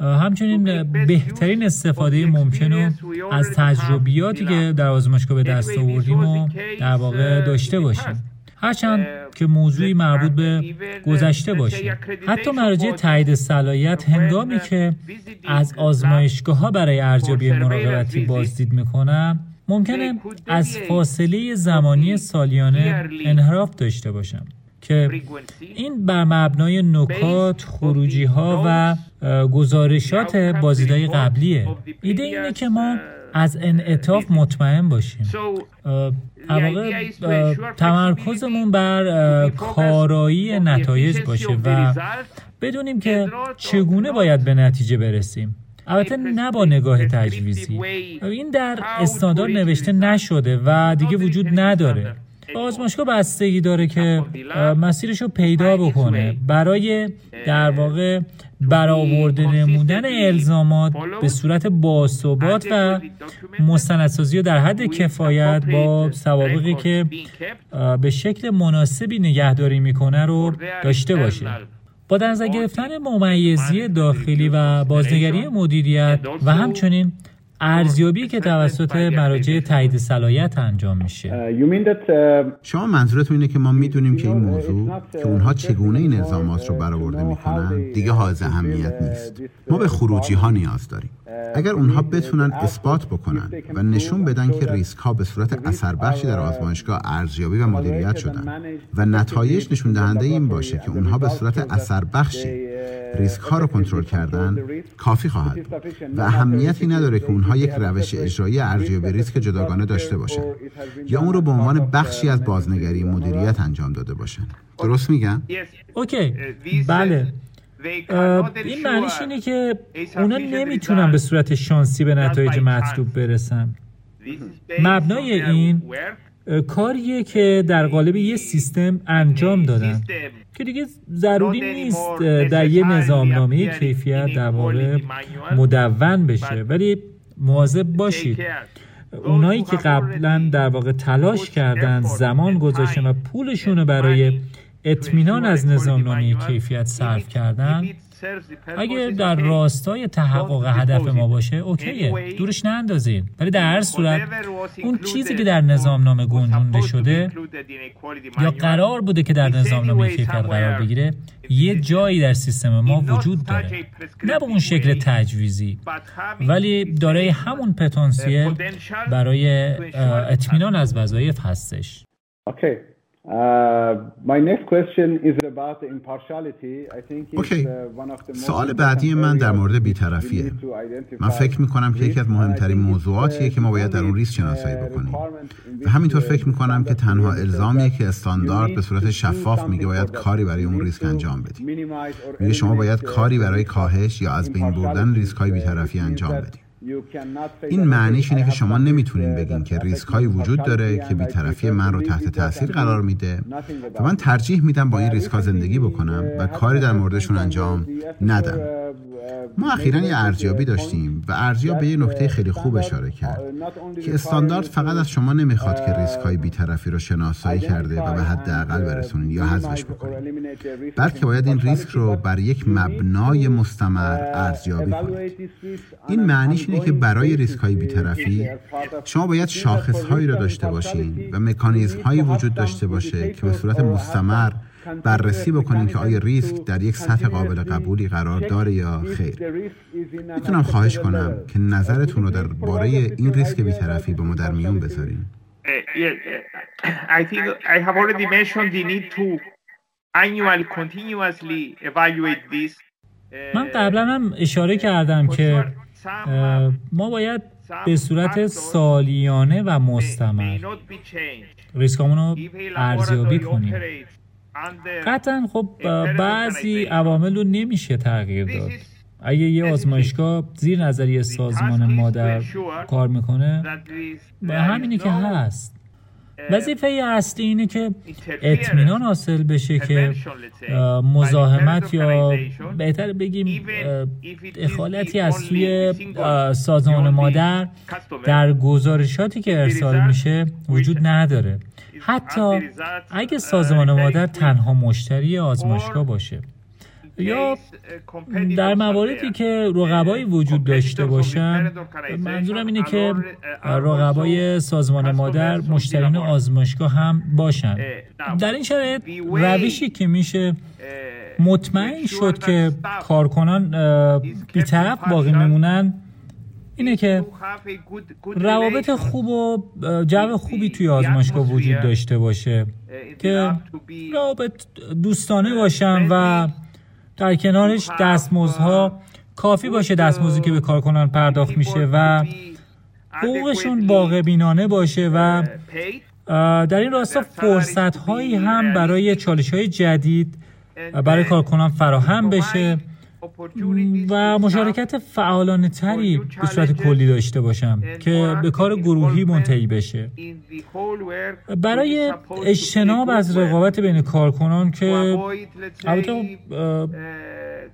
همچنین بهترین استفاده ممکن رو از تجربیاتی که در آزمایشگاه به دست آوردیم و در واقع داشته باشیم. هرچند که موضوعی مربوط به گذشته باشه. حتی مراجع تایید صلاحیت هنگامی که از آزمایشگاه ها برای ارزیابی مراقبتی بازدید می‌کنم ممکنه از فاصله زمانی سالیانه انحراف داشته باشم. که این بر مبنای نکات، خروجی ها و گزارشات بازدیدهای قبلیه. ایده اینه که ما از انعطاف مطمئن باشیم. واقع تمرکزمون بر کارایی نتایج باشه و بدونیم که چگونه باید به نتیجه برسیم. البته نه با نگاه تجویزی. این در استاندارد نوشته نشده و دیگه وجود نداره. آزمایشگاه بستگی داره که مسیرش رو پیدا بکنه. برای در واقع برآورده نمودن الزامات به صورت باثبات و مستندسازی در حد کفایت با سوابقی که به شکل مناسبی نگهداری می‌کنه رو داشته باشه. با در نظر گرفتن ممیزی داخلی و بازنگری مدیریت و همچنین ارزیابی که توسط مراجع تایید صلاحیت انجام میشه. شما منظورتون اینه که ما می‌دونیم که این موضوع که اونها چگونه این الزامات رو برآورده می‌کنن دیگه حائز اهمیت نیست. ما به خروجی ها نیاز داریم. اگر اونها بتونن اثبات بکنن و نشون بدن که ریسک ها به صورت اثر بخشی در آزمایشگاه ارزیابی و مدیریت شدن و نتایج نشون دهنده این باشه که اونها به صورت اثر بخشی ریسک ها رو کنترل کردن کافی خواهد بود و اهمیتی نداره که اونها یک روش اجرایی ارزیابی ریسک جداگانه داشته باشن یا اون رو به عنوان بخشی از بازنگری مدیریت انجام داده باشن. درست میگم؟ OK بله این معنیش اینه که اونا نمی‌تونن به صورت شانسی به نتایج مطلوب برسن. مبنای این کاریه که در قالب یه سیستم انجام دادن. که دیگه ضروری نیست در یه نظامنامه کیفیت در واقع مدون بشه. ولی مواظب باشید. اونایی که قبلا در واقع تلاش کردن زمان گذاشتن و پولشون رو برای اطمینان از نظامنامه کیفیت صرف کردن اگر در راستای تحقق هدف ما باشه اوکیه. دورش نندازین. ولی در هر صورت اون چیزی که در نامه گنجونده شده یا قرار بوده که در نظامنامه کیفیت قرار بگیره یه جایی در سیستم ما وجود داره. نه به اون شکل تجویزی. ولی دارای همون پتانسیل برای اطمینان از وظایف هستش. اوکی سوال بعدی من در مورد بیطرفیه. من فکر می‌کنم که یکی از مهمترین موضوعاتیه که ما باید در اون ریسک شناسایی بکنیم. و همینطور فکر می‌کنم که تنها الزامیه که استاندارد به صورت شفاف میگه باید کاری برای اون ریسک انجام بدیم میگه شما باید کاری برای کاهش یا از بین بردن ریسک های بیطرفی انجام بدیم این معنیش اینه که شما نمی‌تونین بگین که ریسک هایی وجود داره که بیطرفی من رو تحت تاثیر قرار میده و من ترجیح میدم با این ریسک ها زندگی بکنم و کاری در موردشون انجام ندم. ما اخیرا یه ارزیابی داشتیم و ارزیاب به یه نکته خیلی خوب اشاره کرد که استاندارد فقط از شما نمی‌خواد که ریسک های بیطرفی رو شناسایی کرده و به حداقل برسونین یا حذفش بکنید بلکه باید این ریسک رو بر یک مبنای مستمر ارزیابی کنید. این معنیش اینه که برای ریسک های بیطرفی شما باید شاخص هایی رو داشته باشین و مکانیزم هایی وجود داشته باشه که به صورت مستمر بررسی بکنین که آیا ریسک در یک سطح قابل قبولی قرار داره یا خیر. می‌تونم خواهش کنم که نظرتون رو درباره این ریسک بیطرفی با ما در میون بذارین. من قبلا هم اشاره کردم که ما باید به صورت سالیانه و مستمر ریسکامون رو ارزیابی کنیم. قطعا خب بعضی عوامل رو نمیشه تغییر داد. اگه یه آزمایشگاه زیر نظریه سازمان مادر کار می‌کنه به همینی که هست. وظیفه اصلی اینه که اطمینان حاصل بشه که مزاحمت یا بهتر بگیم دخالتی از سوی سازمان مادر در گزارشاتی که ارسال میشه وجود نداره. حتی اگه سازمان مادر تنها مشتری آزمایشگاه باشه. یا در مواردی که رقبایی وجود داشته باشن منظورم اینه که رقبای سازمان مادر مشترین آزمایشگاه هم باشن. در این شرایط روشی که میشه مطمئن شد که کارکنان بیطرف باقی میمونن اینه که روابط خوب و جو خوبی توی آزمایشگاه وجود داشته باشه که روابط دوستانه باشن و در کنارش دستمزدها کافی باشه دستمزدی که به کارکنان پرداخت میشه و حقوقشون واقع بینانه باشه و در این راستا فرصت هایی هم برای چالش های جدید برای کارکنان فراهم بشه. و مشارکت فعالانه تری به صورت کلی داشته باشم که به کار گروهی منتهی بشه. برای اجتناب از رقابت بین کارکنان که البته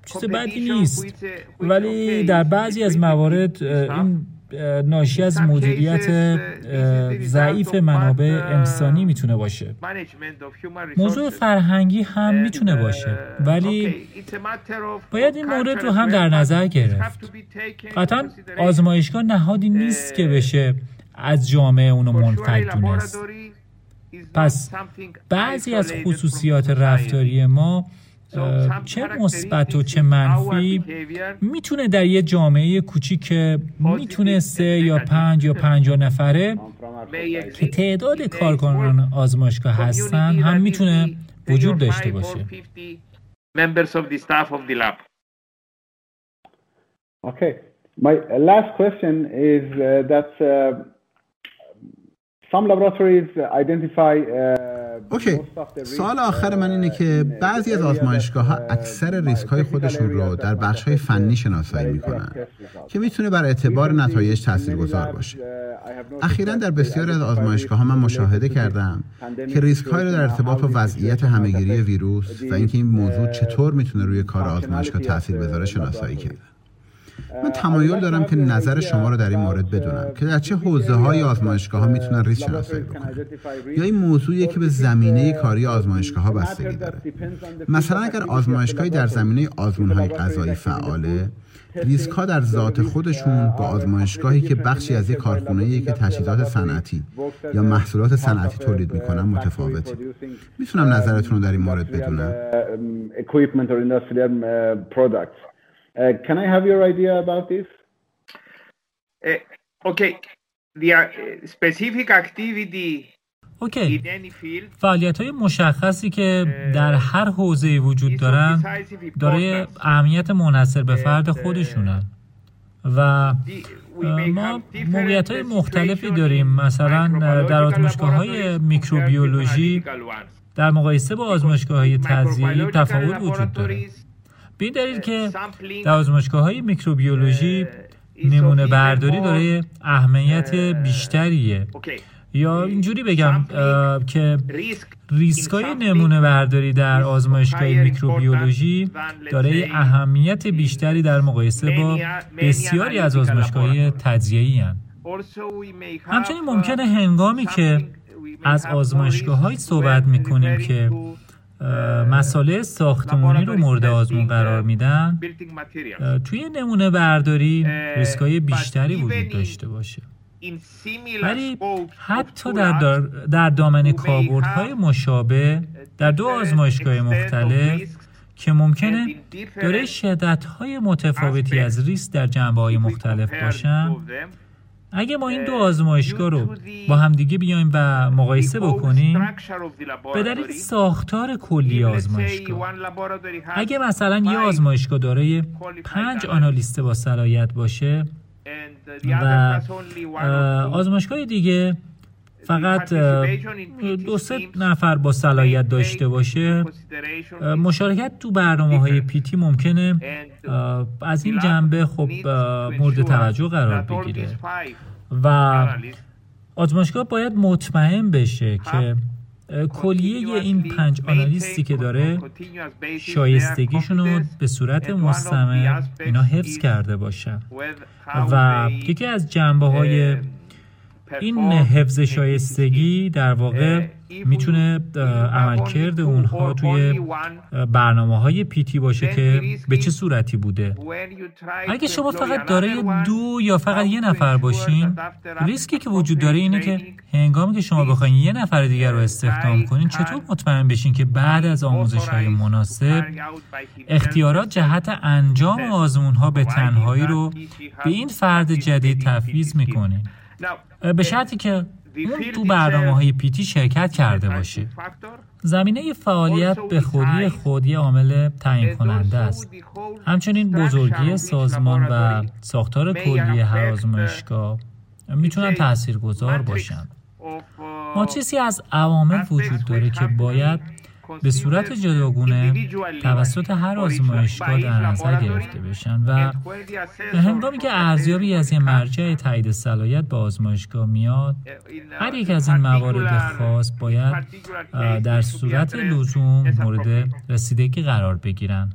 چیز بدی نیست. ولی در بعضی از موارد این ناشی از مدیریت ضعیف منابع انسانی می‌تونه باشه. موضوع فرهنگی هم می‌تونه باشه ولی باید این مورد رو هم در نظر گرفت. قطعا آزمایشگاه نهادی نیست که بشه از جامعه اونو منفک دونست. پس بعضی از خصوصیات رفتاری ما چه مثبت و چه منفی می‌تونه در یه جامعه کوچیک که می‌تونه سه یا پنج یا پنجاه نفره که تعداد کارکنان آزمایشگاه هستن هم می‌تونه وجود داشته باشه. Okay. My last question is uh, that uh, some laboratories identify uh, اوکی. سوال آخر من اینه که بعضی از آزمایشگاه ها اکثر ریسک های خودشون رو در بخش های فنی شناسایی می‌کنن که می‌تونه بر اعتبار نتایج تاثیرگذار باشه. اخیرا در بسیاری از آزمایشگاه ها من مشاهده کردم که ریسک های رو در ارتباط با وضعیت همهگیری ویروس و اینکه این موضوع چطور می‌تونه روی کار آزمایشگاه تاثیر بذاره شناسایی کرد من تمایل دارم که نظر شما رو در این مورد بدونم که در چه حوزه های آزمایشگاه ها می‌تونن ریسک شناسایی بکنن یا این موضوعی که به زمینه کاری آزمایشگاه ها بستگی داره. مثلا اگر آزمایشگاهی در زمینه آزمون های غذایی فعاله ریسک ها در ذات خودشون با آزمایشگاهی که بخشی از یک کارخونه که تجهیزات صنعتی یا محصولات صنعتی تولید می‌کنن متفاوته. می‌تونم نظرتون رو در این مورد بدونم. Uh, can I have your idea about this? Uh, okay. The uh, specific activity اوکی فعالیت های مشخصی که در هر حوزه وجود دارن دارای اهمیت منحصر به فرد خودشونن. و ما موقعیت های مختلفی داریم. مثلا در آزمایشگاه های میکروبیولوژی در مقایسه با آزمایشگاه های تزیهی تفاوت وجود داره. به این دلیل که در آزمایشگاه های میکروبیولوژی نمونه برداری داره اهمیت بیشتریه. یا اینجوری بگم که ریسکای نمونه برداری در آزمایشگاه میکروبیولوژی داره اهمیت بیشتری در مقایسه با بسیاری از آزمایشگاه تجزیه‌ای همچنین ممکنه هنگامی که از آزمایشگاه های صحبت می‌کنیم که مساله ساختمانی رو مورد آزمون قرار میدن. توی نمونه برداری ریسکای بیشتری وجود داشته باشه. ولی حتی در, در دامن کاربردهای مشابه در دو آزمایشگاه مختلف که ممکنه داره شدتهای متفاوتی از ریسک در جنبه های مختلف باشن. اگه ما این دو آزمایشگاه رو با همدیگه بیایم و مقایسه بکنیم به دلیل ساختار کلی آزمایشگاه. اگه مثلا یه آزمایشگاه دارای پنج آنالیست با صلاحیت باشه و آزمایشگاه دیگه فقط دو سه نفر با صلاحیت داشته باشه مشارکت تو برنامه های پیتی ممکنه از این جنبه خب مورد توجه قرار بگیره. و آزمایشگاه باید مطمئن بشه که کلیه این پنج آنالیستی که داره شایستگیشون رو به صورت مستمر اینا حفظ کرده باشن. و یکی از جنبه های این حفظ شایستگی در واقع می‌تونه عملکرد اونها توی برنامه های پیتی باشه که به چه صورتی بوده. اگه شما فقط داره دو یا فقط یه نفر باشین ریسکی که وجود داره اینه که هنگامی که شما بخواین یه نفر دیگر رو استخدام کنین چطور مطمئن بشین که بعد از آموزش های مناسب اختیارات جهت انجام آزمون ها به تنهایی رو به این فرد جدید تفویض می‌کنین. به شرطی که اون تو برنامه های پیتی شرکت کرده باشه. زمینه فعالیت به خودی خودی عامل تعیین کننده است. همچنین بزرگی سازمان و ساختار کلی هر آزمایشگاه می‌تونن تاثیرگذار باشند ماتریسی از عوامل وجود داره که باید به صورت جداگونه توسط هر آزمایشگاه در نظر گرفته بشن و به هنگامی که ارزیابی از یه مرجع تایید صلاحیت به آزمایشگاه میاد هر یک از این موارد خاص باید در صورت لزوم مورد رسیدگی قرار بگیرن.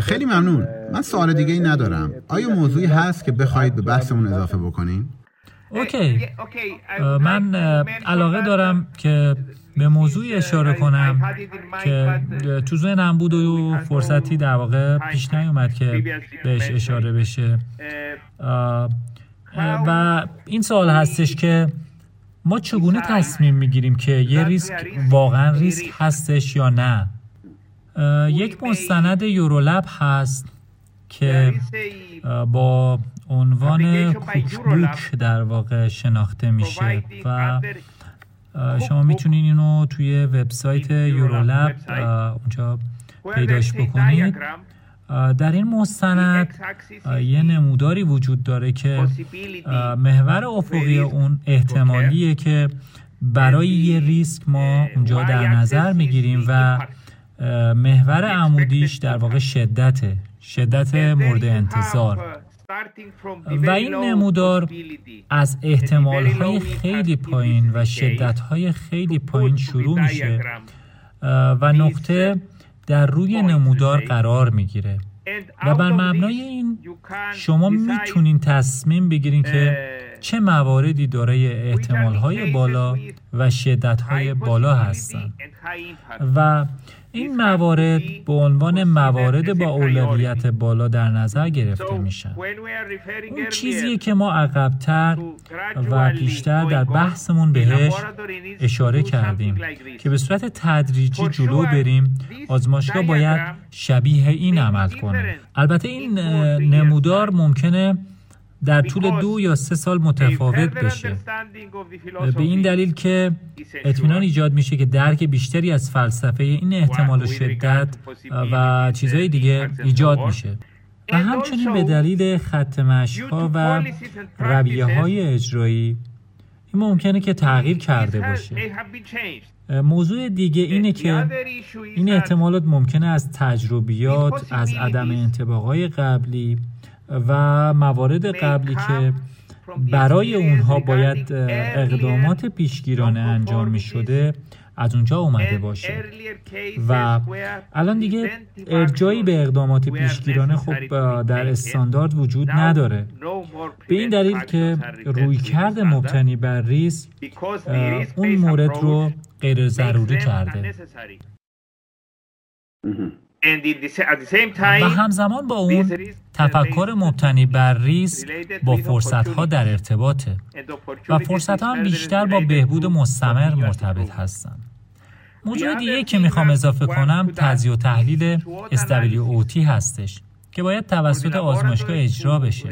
خیلی ممنون. من سوال دیگه ای ندارم. آیا موضوعی هست که بخواهید به بحثمون اضافه بکنین؟ اوکی من علاقه دارم که به موضوعی اشاره کنم که تو ذهنم بود و فرصتی در واقع پیش نیومد که بهش اشاره بشه و این سوال هستش که ما چگونه تصمیم می‌گیریم که یه ریسک واقعا ریسک هستش یا نه یک مستند یورولب هست که با عنوان کوکبوک در واقع شناخته میشه و شما می‌تونین اینو توی وبسایت یورولب اونجا پیداش بکنید. در این مستند یه نموداری وجود داره که محور افقی اون احتمالیه که برای یه ریسک ما اونجا در نظر می‌گیریم و محور عمودیش در واقع شدته. شدت مورد انتظار. و این نمودار از احتمال های خیلی پایین و شدت های خیلی پایین شروع میشه و نقطه در روی نمودار قرار می‌گیره. و بر مبنای این شما می‌تونین تصمیم بگیرین که چه مواردی دارای احتمال های بالا و شدت های بالا هستند و این موارد به عنوان موارد با اولویت بالا در نظر گرفته میشن. اون چیزیه که ما عقبتر و بیشتر در بحثمون بهش اشاره کردیم که به صورت تدریجی جلو بریم آزمایشگاه باید شبیه این عمل کنه. البته این نمودار ممکنه در طول دو یا سه سال متفاوت بشه. به این دلیل که اطمینان ایجاد میشه که درک بیشتری از فلسفه این احتمال و شدت و چیزهای دیگه ایجاد میشه. و همچنین به دلیل خط ها و رویه های اجرایی این ممکنه که تغییر کرده باشه. موضوع دیگه اینه که این احتمالات ممکنه از تجربیات از عدم انتباقای قبلی و موارد قبلی که برای اونها باید اقدامات پیشگیرانه انجام می شده از اونجا اومده باشه. و الان دیگه ارجایی به اقدامات پیشگیرانه خب در استاندارد وجود نداره. به این دلیل که رویکرد مبتنی بر ریس اون مورد رو غیر ضروری کرده. و همزمان با اون تفکر مبتنی بر ریس با فرصت ها در ارتباطه. و فرصت ها هم بیشتر با بهبود مستمر مرتبط هستند. موضوع دیگه که می‌خوام اضافه کنم تجزیه و تحلیل اوتی هستش که باید توسط آزمایشگاه اجرا بشه.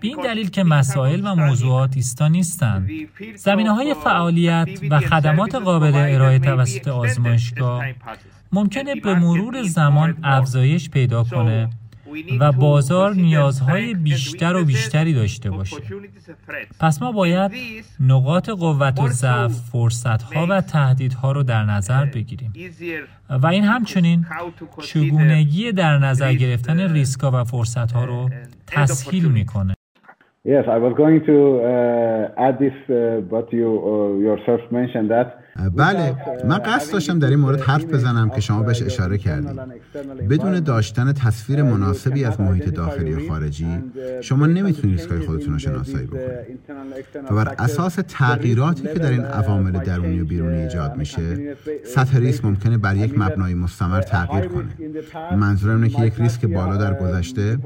به این دلیل که مسائل و موضوعات ایستا نیستند. زمینه های فعالیت و خدمات قابل ارائه توسط آزمایشگاه ممکنه به مرور زمان افزایش پیدا کنه و بازار نیازهای بیشتر و بیشتری داشته باشه. پس ما باید نقاط قوت و ضعف فرصتها و تهدیدها رو در نظر بگیریم. و این همچنین چگونگی در نظر گرفتن ریسکا و فرصتها رو تسهیل می‌کنه. Yes, I was going to uh, add this, uh, but you uh, yourself mentioned that بله. من قصد داشتم در این مورد حرف بزنم که شما بهش اشاره کردید. بدون داشتن تصویر مناسبی از محیط داخلی و خارجی شما نمی‌تونید ریسکای خودتون رو شناسایی بکنید. و بر اساس تغییراتی که در این عوامل درونی و بیرونی ایجاد میشه سطح ریسک ممکنه بر یک مبنای مستمر تغییر کنه. منظورم اینه که یک ریسک بالا در گذشته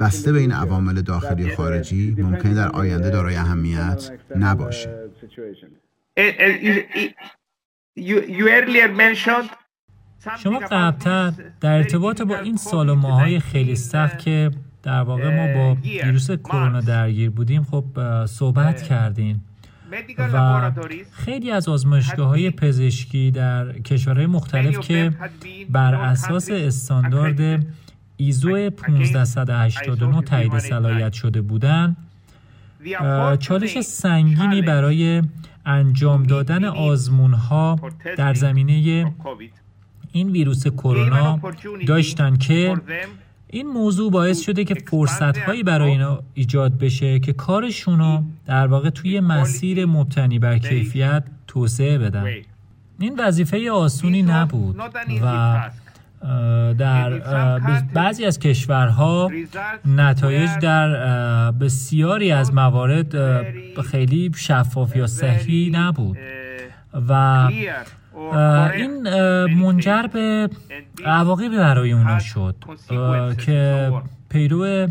بسته به این عوامل داخلی و خارجی ممکنه در آینده دارای اهمیت نباشه. شما قبلتر در ارتباط با این سال و ماهای خیلی سخت که در واقع ما با ویروس کرونا درگیر بودیم خب صحبت کردیم. و خیلی از آزمایشگاه های پزشکی در کشورهای مختلف که بر اساس استاندارد ایزو 1589 تایید صلاحیت شده بودند چالش سنگینی برای انجام دادن آزمون ها در زمینه این ویروس کرونا داشتن که این موضوع باعث شده که فرصت هایی برای اینا ایجاد بشه که کارشون رو در واقع توی مسیر مبتنی بر کیفیت توسعه بدن. این وظیفه آسونی نبود و در بعضی از کشورها نتایج در بسیاری از موارد خیلی شفاف یا صحیح نبود. و این منجر به عواقبی برای اونا شد که پیرو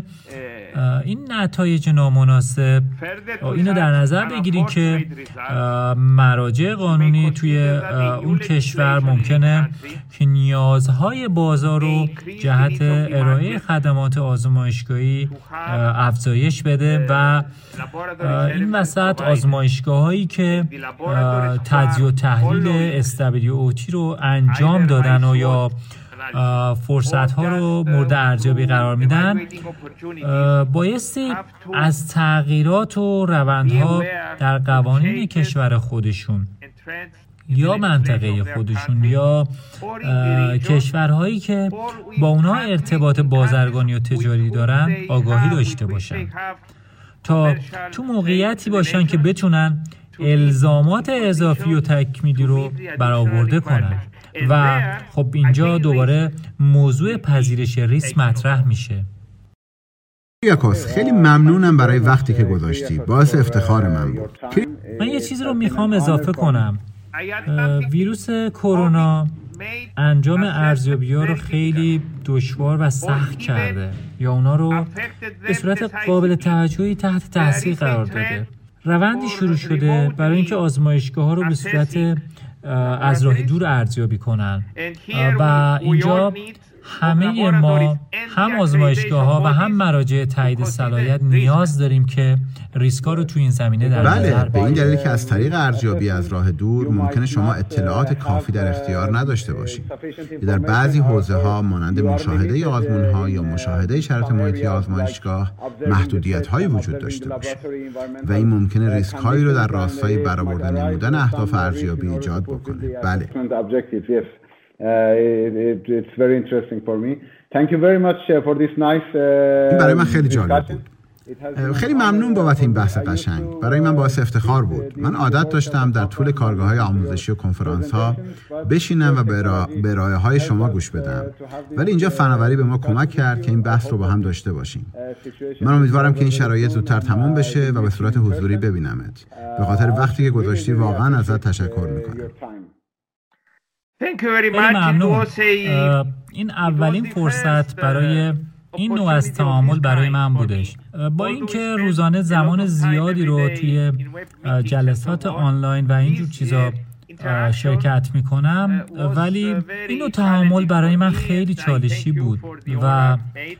این نتایج نامناسب. اینو در نظر بگیرید که مراجع قانونی توی اون کشور ممکنه که نیازهای بازار رو جهت ارائه خدمات آزمایشگاهی افزایش بده و این وسط آزمایشگاه هایی که تجزیه و تحلیل استابیلی اوتی رو انجام دادن و یا فرصت ها رو مورد ارزیابی قرار میدن. بایستی از تغییرات و روندها در قوانین کشور خودشون یا منطقه خودشون یا کشورهایی که با اونها ارتباط بازرگانی و تجاری دارن آگاهی داشته باشن. تا تو موقعیتی باشن که بتونن الزامات اضافی و تکمیلی رو برآورده کنن. و خب اینجا دوباره موضوع پذیرش ریسک مطرح میشه. یاکوس خیلی ممنونم برای وقتی که گذاشتی. باعث افتخار من بود. من یه چیزی رو می‌خوام اضافه کنم. ویروس کرونا انجام ارزیابی ها رو خیلی دشوار و سخت کرده. یا اونا رو به صورت قابل توجهی تحت تاثیر قرار داده. روندی شروع شده برای اینکه آزمایشگاه ها رو به صورت از راه دور ارزیابی کنن. و اینجا همه ما هم آزمایشگاه ها و هم مراجع تایید صلاحیت نیاز داریم که ریسکا رو تو این زمینه در بله به این دلیل که از طریق ارزیابی از راه دور ممکنه شما اطلاعات کافی در اختیار نداشته باشید. در بعضی حوزه ها مانند مشاهده آزمون ها یا مشاهده شرط محیطی آزمایشگاه محدودیت هایی وجود داشته باشه. و این ممکنه ریسک هایی رو در راستای برآورده نمودن اهداف ارزیابی ایجاد بکنه. بله. It's very interesting for me. Thank you very much for this nice. این برای من خیلی جالب بود. خیلی ممنون بابت این بحث قشنگ. برای من باعث افتخار بود. من عادت داشتم در طول کارگاه های آموزشی و کنفرانس ها بشینم و به ارائه های شما گوش بدم. ولی اینجا فناوری به ما کمک کرد که این بحث رو با هم داشته باشیم. من امیدوارم که این شرایط زودتر تمام بشه و به صورت حضوری ببینمت. به خاطر وقتی که گذاشتی واقعا ازت تشکر می‌کنم. ممنون. این اولین فرصت برای این نوع از تعامل برای من بودش. با اینکه روزانه زمان زیادی رو توی جلسات آنلاین و اینجور چیزا شرکت می کنم ولی این تحمل برای من خیلی چالشی بود و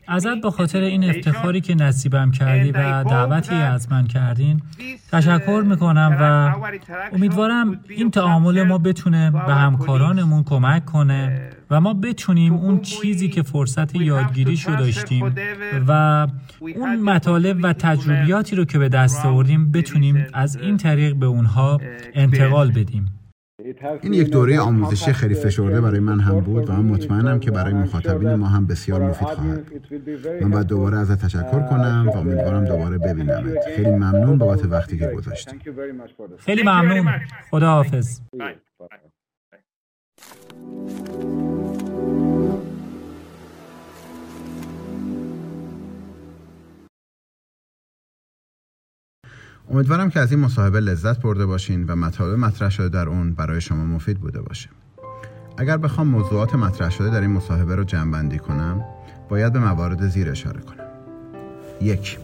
ازت به خاطر این افتخاری که نصیبم کردی و دعوتی از من کردین تشکر می کنم و امیدوارم این تعامل ما بتونه به همکارانمون کمک کنه و ما بتونیم اون چیزی که فرصت یادگیری شو داشتیم و اون مطالب و تجربیاتی رو که به دست آوردیم بتونیم از این طریق به اونها انتقال بدیم. این یک دوره آموزشی خیلی فشرده برای من هم بود و من مطمئنم که برای مخاطبین ما هم بسیار مفید خواهد من باید دوباره ازت تشکر کنم و امیدوارم دوباره ببینمت. خیلی ممنون بابت وقتی که گذاشتی. خیلی ممنون. خدا امیدوارم که از این مصاحبه لذت برده باشین و مطالب مطرح شده در اون برای شما مفید بوده باشه. اگر بخوام موضوعات مطرح شده در این مصاحبه رو جمع کنم، باید به موارد زیر اشاره کنم. یک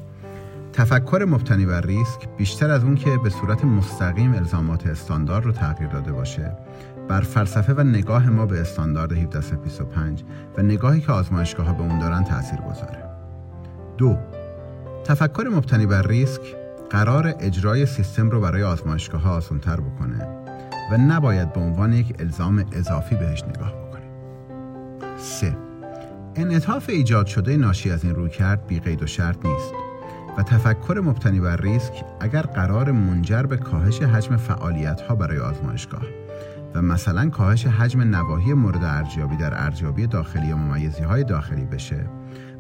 تفکر مبتنی بر ریسک بیشتر از اون که به صورت مستقیم الزامات استاندارد رو تغییر داده باشه بر فلسفه و نگاه ما به استاندارد 1725 و نگاهی که آزمایشگاه ها به اون دارن تاثیر گذاره. دو تفکر مبتنی بر ریسک قرار اجرای سیستم رو برای آزمایشگاه ها آسان تر بکنه و نباید به عنوان یک الزام اضافی بهش نگاه بکنیم. 3. انعطاف ایجاد شده ناشی از این رویکرد بی قید و شرط نیست و تفکر مبتنی بر ریسک اگر قرار منجر به کاهش حجم فعالیت ها برای آزمایشگاه و مثلا کاهش حجم نواحی مورد ارزیابی در ارزیابی داخلی یا ممیزی های داخلی بشه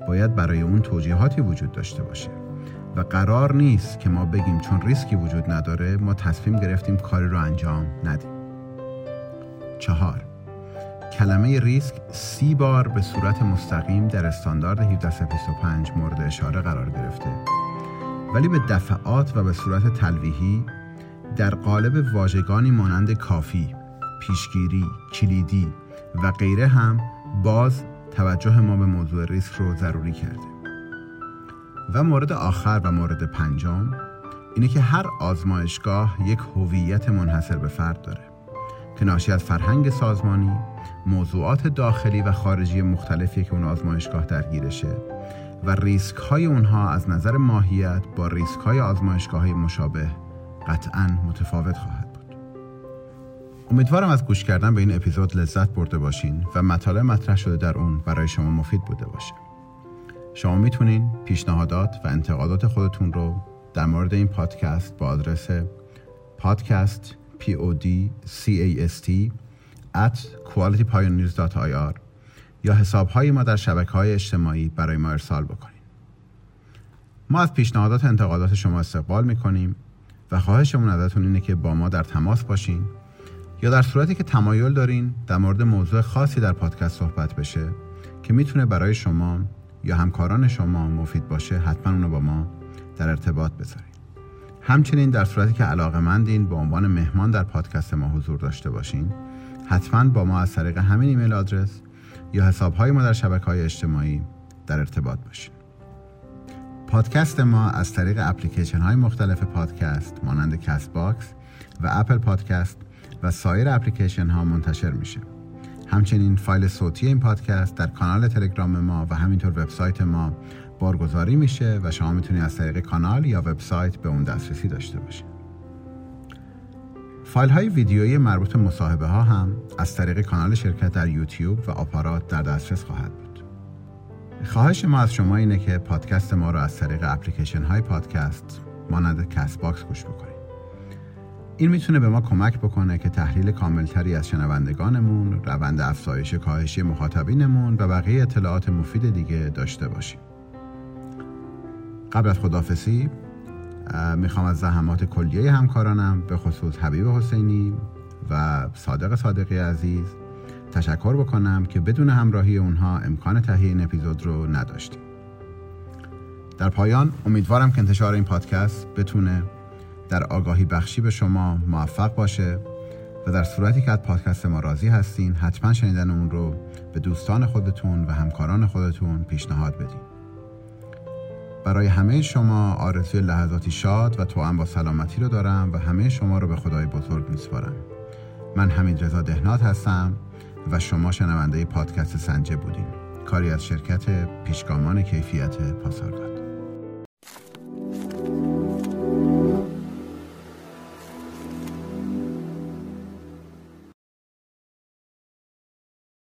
باید برای اون توجیهاتی وجود داشته باشه و قرار نیست که ما بگیم چون ریسکی وجود نداره ما تصمیم گرفتیم کاری رو انجام ندیم چهار کلمه ریسک سی بار به صورت مستقیم در استاندارد 1725 مورد اشاره قرار گرفته ولی به دفعات و به صورت تلویحی در قالب واژگانی مانند کافی، پیشگیری، کلیدی و غیره هم باز توجه ما به موضوع ریسک رو ضروری کرده. و مورد آخر و مورد پنجم اینه که هر آزمایشگاه یک هویت منحصر به فرد داره که ناشی از فرهنگ سازمانی موضوعات داخلی و خارجی مختلفی که اون آزمایشگاه درگیرشه و ریسک های اونها از نظر ماهیت با ریسک های آزمایشگاه های مشابه قطعا متفاوت خواهد بود. امیدوارم از گوش کردن به این اپیزود لذت برده باشین و مطالب مطرح شده در اون برای شما مفید بوده باشه. شما می‌تونین پیشنهادات و انتقادات خودتون رو در مورد این پادکست با آدرس پادکست p o d c a s t at qualitypioneers.ir یا حساب های ما در شبکه های اجتماعی برای ما ارسال بکنید. ما از پیشنهادات و انتقادات شما استقبال می‌کنیم و خواهشمون ازتون اینه که با ما در تماس باشین یا در صورتی که تمایل دارین در مورد موضوع خاصی در پادکست صحبت بشه که می‌تونه برای شما یا همکاران شما مفید باشه حتما اونو با ما در ارتباط بذارید. همچنین در صورتی که علاقه مندین به عنوان مهمان در پادکست ما حضور داشته باشین حتما با ما از طریق همین ایمیل آدرس یا حساب های ما در شبکه های اجتماعی در ارتباط باشین. پادکست ما از طریق اپلیکیشن های مختلف پادکست مانند Castbox و Apple Podcast و سایر اپلیکیشن ها منتشر میشه. همچنین فایل صوتی این پادکست در کانال تلگرام ما و همینطور وبسایت ما بارگذاری میشه و شما می‌تونید از طریق کانال یا وبسایت به اون دسترسی داشته باشید. فایل های ویدیویی مربوط مصاحبه ها هم از طریق کانال شرکت در یوتیوب و آپارات در دسترس خواهد بود. خواهش ما از شما اینه که پادکست ما را از طریق اپلیکیشن های پادکست مانند Castbox گوش بکنید. این می‌تونه به ما کمک بکنه که تحلیل کاملتری از شنوندگانمون، روند افزایش کاهشی مخاطبینمون و بقیه اطلاعات مفید دیگه داشته باشیم. قبل از خدافسی می‌خوام از زحمات کلیه همکارانم به خصوص حبیب حسینی و صادق صادقی عزیز تشکر بکنم که بدون همراهی اونها امکان تهیه این اپیزود رو نداشتیم. در پایان امیدوارم که انتشار این پادکست بتونه در آگاهی بخشی به شما موفق باشه و در صورتی که از پادکست ما راضی هستین حتما شنیدن اون رو به دوستان خودتون و همکاران خودتون پیشنهاد بدین. برای همه شما آرزوی لحظاتی شاد و توأم با سلامتی رو دارم و همه شما رو به خدای بزرگ میسپارم. من حمید رضا دهنات هستم و شما شنونده پادکست سنجه بودین. کاری از شرکت پیشگامان کیفیت پاسارگاد.